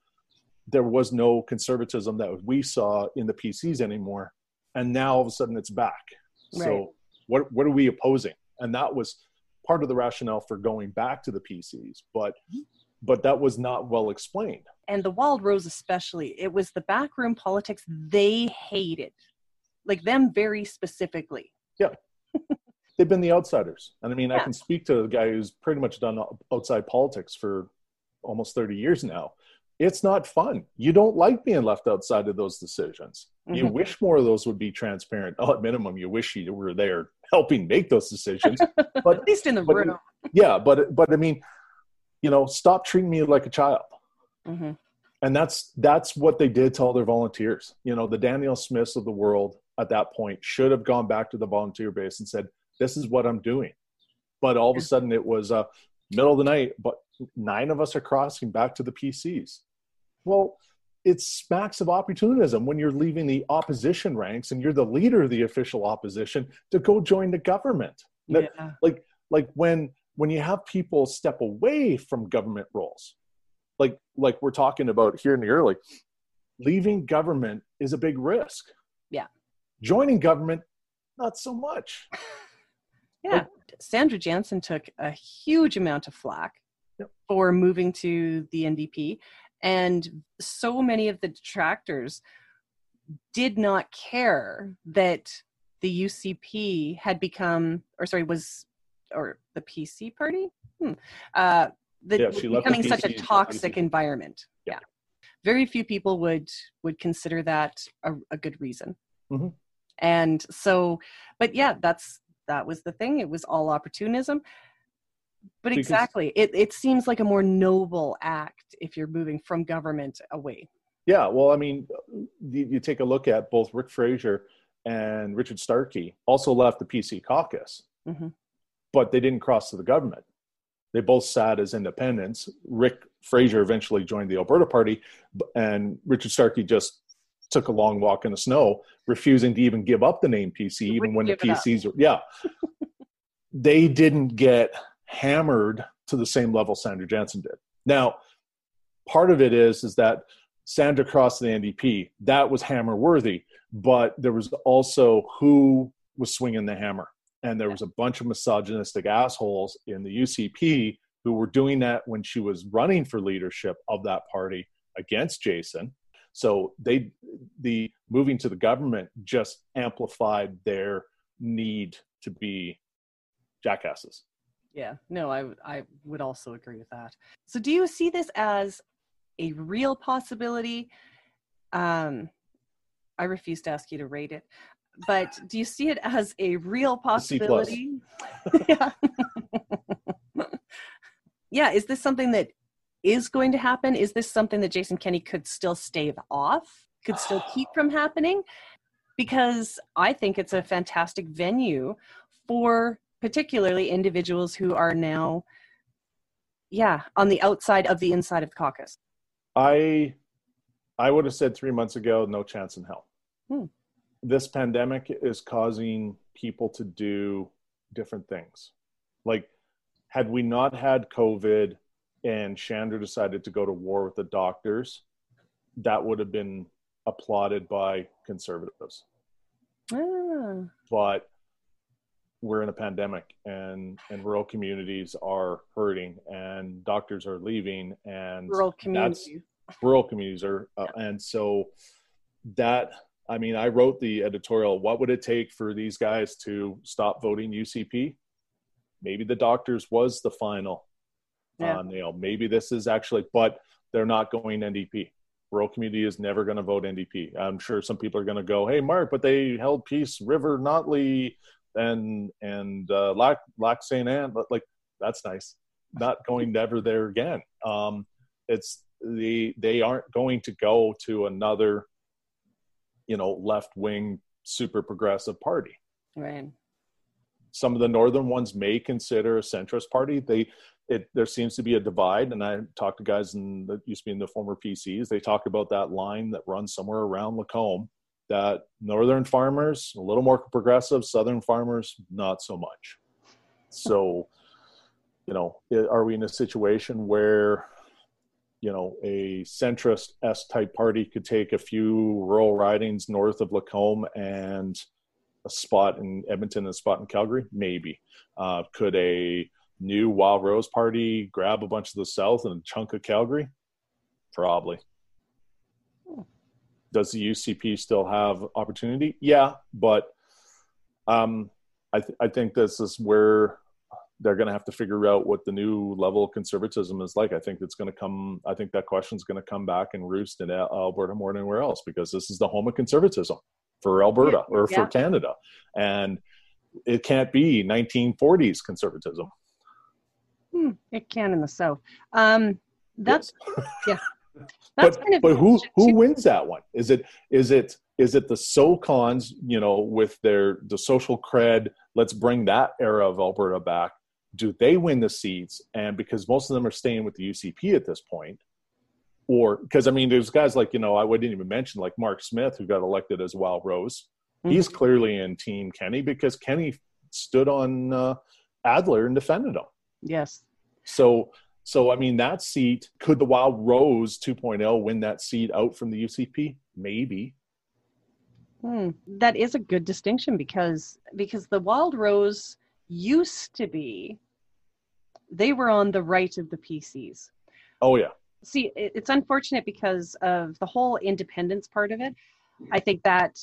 Speaker 2: there was no conservatism that we saw in the PCs anymore, and now all of a sudden it's back. Right. So what what are we opposing? And that was part of the rationale for going back to the PCs, but but that was not well explained.
Speaker 1: And the Wild Rose especially, it was the backroom politics they hated, like them very specifically.
Speaker 2: Yeah. They've been the outsiders. And I mean, yeah. I can speak to a guy who's pretty much done outside politics for almost 30 years now. It's not fun. You don't like being left outside of those decisions. Mm-hmm. You wish more of those would be transparent. Oh, (laughs) at minimum, you wish you were there helping make those decisions. (laughs)
Speaker 1: But at least in the room.
Speaker 2: Yeah, but but I mean, you know, stop treating me like a child. Mm-hmm. And that's that's what they did to all their volunteers. You know, the Danielle Smiths of the world at that point should have gone back to the volunteer base and said, this is what I'm doing. But all of a sudden it was uh, middle of the night, but nine of us are crossing back to the PCs. Well, it smacks of opportunism when you're leaving the opposition ranks and you're the leader of the official opposition to go join the government. Yeah. Like, like when when you have people step away from government roles, like like we're talking about here in the early, leaving government is a big risk.
Speaker 1: Yeah.
Speaker 2: Joining government, not so much. (laughs)
Speaker 1: Yeah. Sandra Jansen took a huge amount of flack yep. for moving to the NDP. And so many of the detractors did not care that the UCP had become, or sorry, was, or the PC party? Hmm. Uh, the, yeah, becoming such a toxic environment. Yeah. yeah. Very few people would would consider that a, a good reason. Mm-hmm. And so, but yeah, that's that was the thing. It was all opportunism. But because, exactly, it, it seems like a more noble act if you're moving from government away.
Speaker 2: Yeah, well, I mean, you, you take a look at both Rick Fraser and Richard Starkey also left the PC caucus, mm-hmm. but they didn't cross to the government. They both sat as independents. Rick Fraser eventually joined the Alberta Party, and Richard Starkey just took a long walk in the snow, refusing to even give up the name PC, even when the PCs were, yeah. (laughs) they didn't get hammered to the same level Sandra Jansen did. Now, part of it is is that Sandra crossed the NDP. That was hammer worthy, but there was also who was swinging the hammer. And there was a bunch of misogynistic assholes in the UCP who were doing that when she was running for leadership of that party against Jason. So they the moving to the government just amplified their need to be jackasses.
Speaker 1: Yeah, no, I I would also agree with that. So do you see this as a real possibility? Um I refuse to ask you to rate it, but do you see it as a real possibility? (laughs) yeah. (laughs) yeah, is this something that is going to happen? Is this something that Jason Kenney could still stave off, could still (sighs) keep from happening? Because I think it's a fantastic venue for particularly individuals who are now, yeah, on the outside of the inside of the caucus.
Speaker 2: I, I would have said three months ago, no chance in hell. Hmm. This pandemic is causing people to do different things. Like, had we not had COVID, and Shandro decided to go to war with the doctors, that would have been applauded by conservatives. Ah. But we're in a pandemic and and rural communities are hurting and doctors are leaving and
Speaker 1: rural communities
Speaker 2: rural communities are uh, and so that i mean i wrote the editorial what would it take for these guys to stop voting ucp maybe the doctors was the final yeah. on you know maybe this is actually but they're not going ndp rural community is never going to vote ndp i'm sure some people are going to go hey mark but they held peace river notley and and uh lac lac st anne but like that's nice. Not going never there again. Um it's the they aren't going to go to another you know left wing super progressive party.
Speaker 1: Right.
Speaker 2: Some of the northern ones may consider a centrist party. They it there seems to be a divide and i talk to guys in that used to be in the former pcs they talk about that line that runs somewhere around lacombe that northern farmers a little more progressive southern farmers not so much. So (laughs) you know are we in a situation where you know a centrist s type party could take a few rural ridings north of lacombe and a spot in edmonton and a spot in calgary? Maybe. Uh, could a new Wild Rose party grab a bunch of the South and a chunk of Calgary? Probably. Does the UCP still have opportunity? Yeah, but um, I, th- I think this is where they're going to have to figure out what the new level of conservatism is like. I think it's going to come. I think that question is going to come back and roost in Alberta more than anywhere else because this is the home of conservatism for Alberta or yeah. for Canada, and it can't be 1940s conservatism.
Speaker 1: Hmm, it can in the South. Um, that's yes. (laughs)
Speaker 2: yeah. That's but kind of but who who wins that one? Is it is it is it the SoCons? You know, with their the social cred. Let's bring that era of Alberta back. Do they win the seats? And because most of them are staying with the UCP at this point, or because I mean, there's guys like you know I wouldn't even mention like Mark Smith who got elected as Wild Rose. Mm-hmm. He's clearly in Team Kenney because Kenney stood on uh, Adler and defended him.
Speaker 1: Yes.
Speaker 2: So so I mean that seat could the Wild Rose 2.0 win that seat out from the UCP? Maybe.
Speaker 1: Hmm. That is a good distinction because because the Wild Rose used to be they were on the right of the PCs.
Speaker 2: Oh yeah.
Speaker 1: See, it's unfortunate because of the whole independence part of it. I think that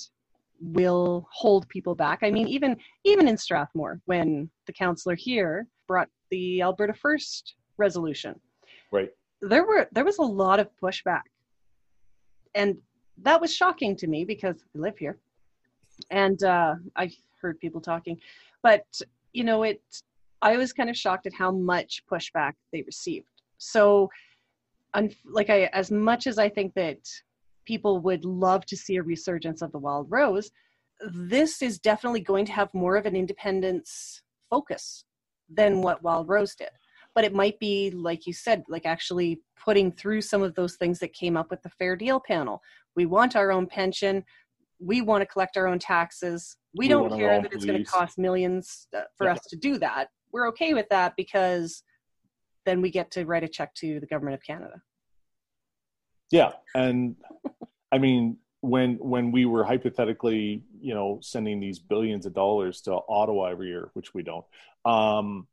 Speaker 1: will hold people back. I mean, even even in Strathmore, when the councillor here brought the Alberta First resolution,
Speaker 2: right,
Speaker 1: there were there was a lot of pushback, and that was shocking to me because I live here, and uh, I heard people talking, but you know, it. I was kind of shocked at how much pushback they received. So, un- like I, as much as I think that people would love to see a resurgence of the wild rose this is definitely going to have more of an independence focus than what wild rose did. But it might be like you said like actually putting through some of those things that came up with the fair deal panel. We want our own pension. We want to collect our own taxes. We, we don't care that it's going to cost millions uh, for yeah. us to do that. We're okay with that because then we get to write a check to the government of canada.
Speaker 2: Yeah, and I mean when when we were hypothetically, you know, sending these billions of dollars to Ottawa every year, which we don't, um,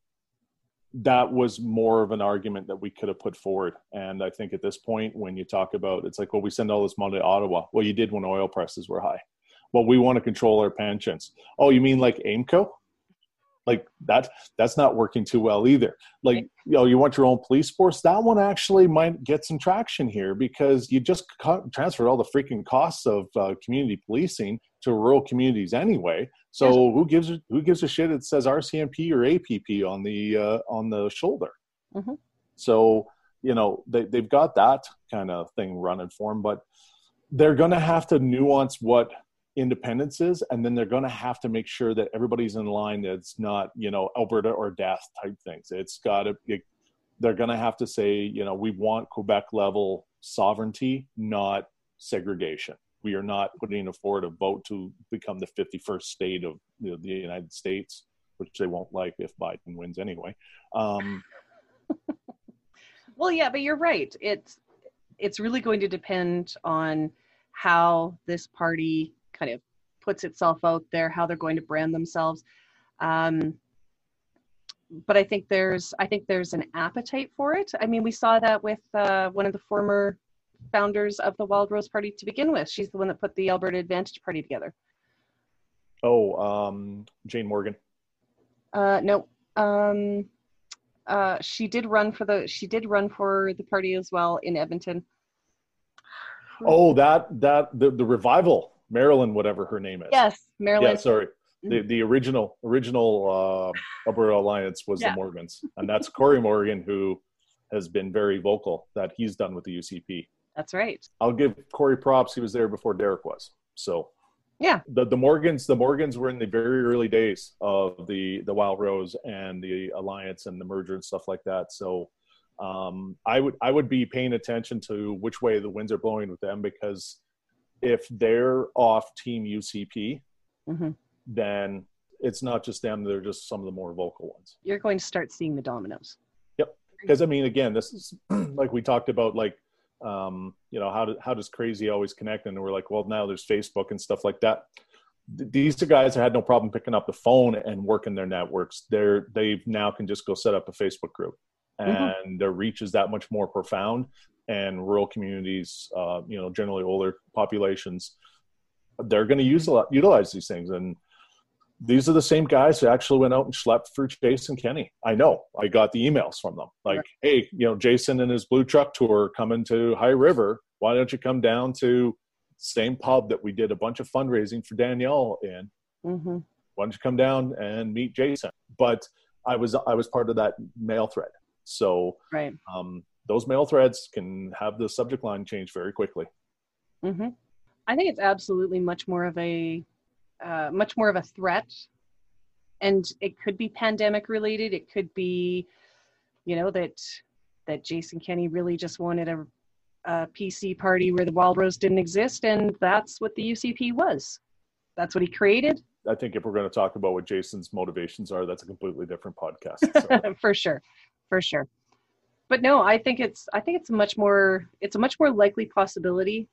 Speaker 2: that was more of an argument that we could have put forward. And I think at this point, when you talk about, it's like, well, we send all this money to Ottawa. Well, you did when oil prices were high. Well, we want to control our pensions. Oh, you mean like AIMCO? Like that that's not working too well either. Like you know you want your own police force? That one actually might get some traction here because you just transferred all the freaking costs of uh, community policing to rural communities anyway. So who gives who gives a shit it says rcmp or app on the uh, on the shoulder? Mm-hmm. so you know they, they've got that kind of thing running for them but they're going to have to nuance what independence is and then they're going to have to make sure that everybody's in line it's not you know alberta or death type things. It's got to it, they're going to have to say you know we want quebec level sovereignty not segregation. We are not putting forward a vote to become the 51st state of you know, the united states which they won't like if biden wins anyway. Um, (laughs)
Speaker 1: well yeah but you're right. It's it's really going to depend on how this party kind of puts itself out there, how they're going to brand themselves. Um, but I think there's I think there's an appetite for it. I mean, we saw that with uh, one of the former founders of the Wild Rose Party to begin with. She's the one that put the Alberta Advantage Party together.
Speaker 2: Oh, um, Jane Morgan.
Speaker 1: Uh, no. Um, uh, she did run for the she did run for the party as well in Edmonton.
Speaker 2: Oh, that that the the revival Marilyn, whatever her name is.
Speaker 1: Yes, Marilyn.
Speaker 2: Yeah, sorry. Mm-hmm. The, the original original uh, Alberta Alliance was yeah. the Morgans, and that's Corey Morgan who has been very vocal that he's done with the UCP.
Speaker 1: That's right.
Speaker 2: I'll give Corey props; he was there before Derek was. So,
Speaker 1: yeah,
Speaker 2: the the Morgans the Morgans were in the very early days of the the Wild Rose and the Alliance and the merger and stuff like that. So, um, I would I would be paying attention to which way the winds are blowing with them because if they're off team UCP, mm-hmm. then it's not just them; they're just some of the more vocal ones.
Speaker 1: You're going to start seeing the dominoes.
Speaker 2: Yep, because I mean, again, this is (clears throat) like we talked about, like um, you know, how do, how does crazy always connect? And we're like, well, now there's Facebook and stuff like that. These two guys had no problem picking up the phone and working their networks. They're they now can just go set up a Facebook group, mm-hmm. and mm-hmm. their reach is that much more profound and rural communities, uh, you know, generally older populations, they're going to use a lot, utilize these things. And these are the same guys who actually went out and schlepped for Jason Kenney. I know. I got the emails from them. Like, right. hey, you know, Jason and his blue truck tour coming to High River. Why don't you come down to same pub that we did a bunch of fundraising for Danielle in? Mm-hmm. Why don't you come down and meet Jason? But I was I was part of that mail thread. So
Speaker 1: right.
Speaker 2: um, those mail threads can have the subject line change very quickly.
Speaker 1: Mm-hmm. I think it's absolutely much more of a uh, much more of a threat, and it could be pandemic related. It could be, you know, that that Jason Kenney really just wanted a, a PC party where the Wild Rose didn't exist, and that's what the UCP was. That's what he created.
Speaker 2: I think if we're going to talk about what Jason's motivations are, that's a completely different podcast.
Speaker 1: So. (laughs) for sure, for sure but no, I think it's I think it's a much more it's a much more likely possibility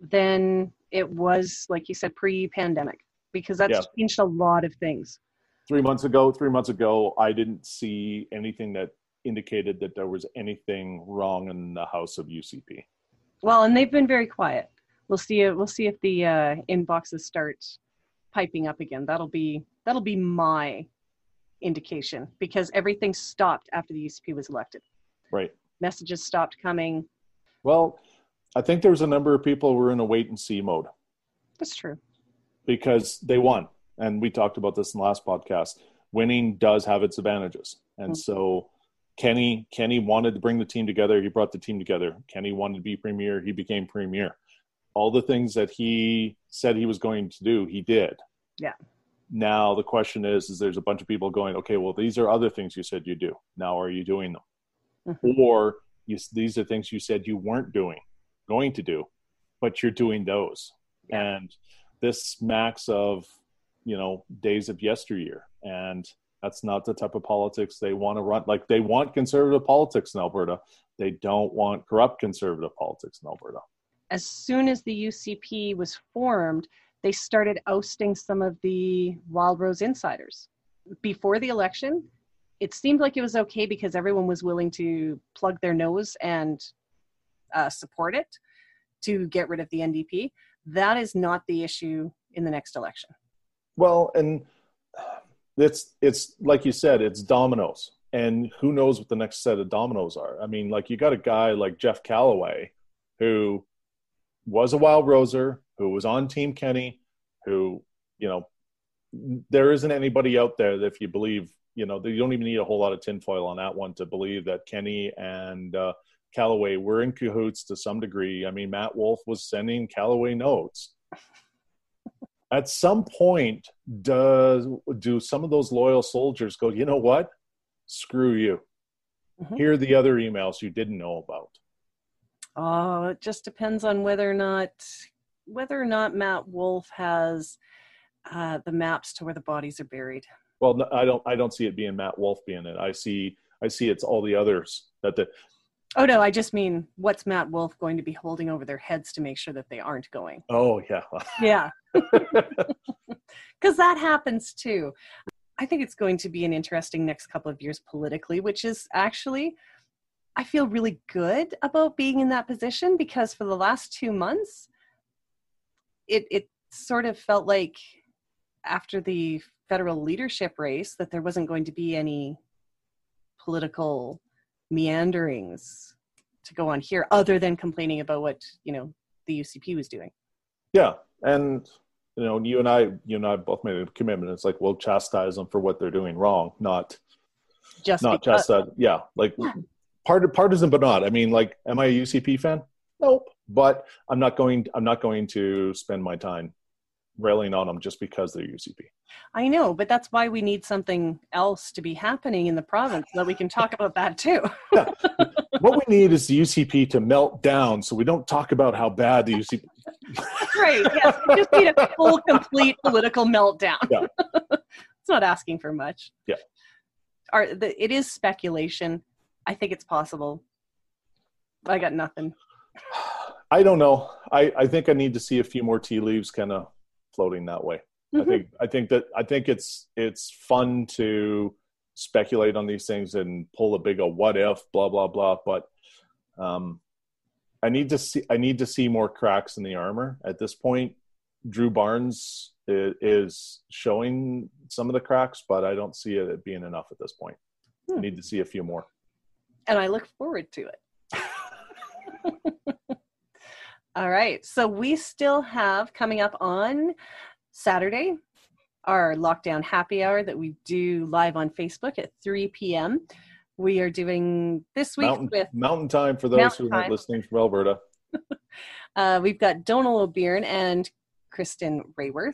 Speaker 1: than it was, like you said, pre-pandemic, because that's yeah. changed a lot of things.
Speaker 2: Three months ago, three months ago, I didn't see anything that indicated that there was anything wrong in the house of UCP.
Speaker 1: Well, and they've been very quiet. We'll see. We'll see if the uh, inboxes start piping up again. That'll be that'll be my indication because everything stopped after the UCP was elected.
Speaker 2: Right.
Speaker 1: Messages stopped coming.
Speaker 2: Well, I think there's a number of people who are in a wait and see mode.
Speaker 1: That's true.
Speaker 2: Because they won. And we talked about this in the last podcast. Winning does have its advantages. And mm-hmm. so Kenney Kenney wanted to bring the team together. He brought the team together. Kenney wanted to be premier. He became premier. All the things that he said he was going to do, he did.
Speaker 1: Yeah.
Speaker 2: Now the question is, is there's a bunch of people going, okay, well these are other things you said you do. Now are you doing them? Mm-hmm. Or you, these are things you said you weren't doing, going to do, but you're doing those. Yeah. And this smacks of, you know, days of yesteryear. And that's not the type of politics they want to run. Like they want conservative politics in Alberta. They don't want corrupt conservative politics in Alberta.
Speaker 1: As soon as the UCP was formed, they started ousting some of the Wild Rose insiders. Before the election, it seemed like it was okay because everyone was willing to plug their nose and uh, support it to get rid of the NDP. That is not the issue in the next election.
Speaker 2: Well, and it's it's like you said, it's dominoes, and who knows what the next set of dominoes are. I mean, like you got a guy like Jeff Callaway, who was a Wild Roser, who was on Team Kenney, who you know, there isn't anybody out there that if you believe, you know, you don't even need a whole lot of tinfoil on that one to believe that Kenney and uh, Callaway were in cahoots to some degree. I mean, Matt Wolf was sending Callaway notes. At some point does do some of those loyal soldiers go you know what? Screw you. Mm-hmm. here are the other emails you didn't know about.
Speaker 1: Oh it just depends on whether or not whether or not matt wolf has uh, the maps to where the bodies are buried
Speaker 2: well no, i don't i don't see it being matt wolf being it i see i see it's all the others that the
Speaker 1: Oh no, I just mean what's Matt Wolf going to be holding over their heads to make sure that they aren't going?
Speaker 2: Oh yeah. (laughs)
Speaker 1: yeah. (laughs) Cuz that happens too. I think it's going to be an interesting next couple of years politically, which is actually I feel really good about being in that position because for the last 2 months it it sort of felt like after the federal leadership race that there wasn't going to be any political meanderings to go on here other than complaining about what you know the UCP was doing.
Speaker 2: Yeah, and you know, you and I, you and I both made a commitment. It's like we'll chastise them for what they're doing wrong, not just not because. chastise. Yeah, like yeah. part partisan, but not. I mean, like, am I a UCP fan? Nope. But I'm not going. I'm not going to spend my time railing on them just because they're UCP.
Speaker 1: I know, but that's why we need something else to be happening in the province so that we can talk about that too. yeah. (laughs)
Speaker 2: What we need is the UCP to melt down so we don't talk about how bad the UCP
Speaker 1: Right, yes. We just need a full complete political meltdown. Yeah. (laughs) it's not asking for much.
Speaker 2: Yeah.
Speaker 1: Are the, it is speculation. I think it's possible. I got nothing. (sighs)
Speaker 2: I don't know. I, I think I need to see a few more tea leaves kind of floating that way. Mm-hmm. I think I think that I think it's it's fun to speculate on these things and pull a big a what if blah blah blah. But um, I need to see I need to see more cracks in the armor at this point. Drew Barnes is showing some of the cracks, but I don't see it being enough at this point. Hmm. I need to see a few more.
Speaker 1: And I look forward to it. (laughs) All right. So we still have coming up on Saturday our lockdown happy hour that we do live on Facebook at 3 p.m. We are doing this week
Speaker 2: mountain,
Speaker 1: with
Speaker 2: Mountain Time for those who are listening from Alberta. (laughs)
Speaker 1: uh, we've got Donald O'Byrne and Kristen Rayworth,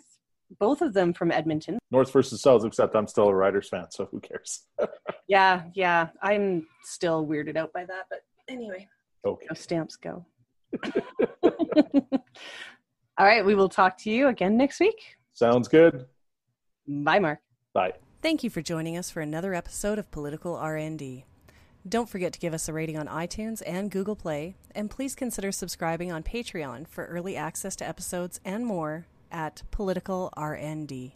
Speaker 1: both of them from Edmonton.
Speaker 2: North versus South, except I'm still a Riders fan, so who cares? (laughs)
Speaker 1: yeah, yeah. I'm still weirded out by that, but anyway.
Speaker 2: Okay.
Speaker 1: Go stamps go. All right, we will talk to you again next week.
Speaker 2: Sounds good.
Speaker 1: Bye, Mark.
Speaker 2: Bye.
Speaker 1: Thank you for joining us for another episode of Political RND. Don't forget to give us a rating on iTunes and Google Play, and please consider subscribing on Patreon for early access to episodes and more at Political RND.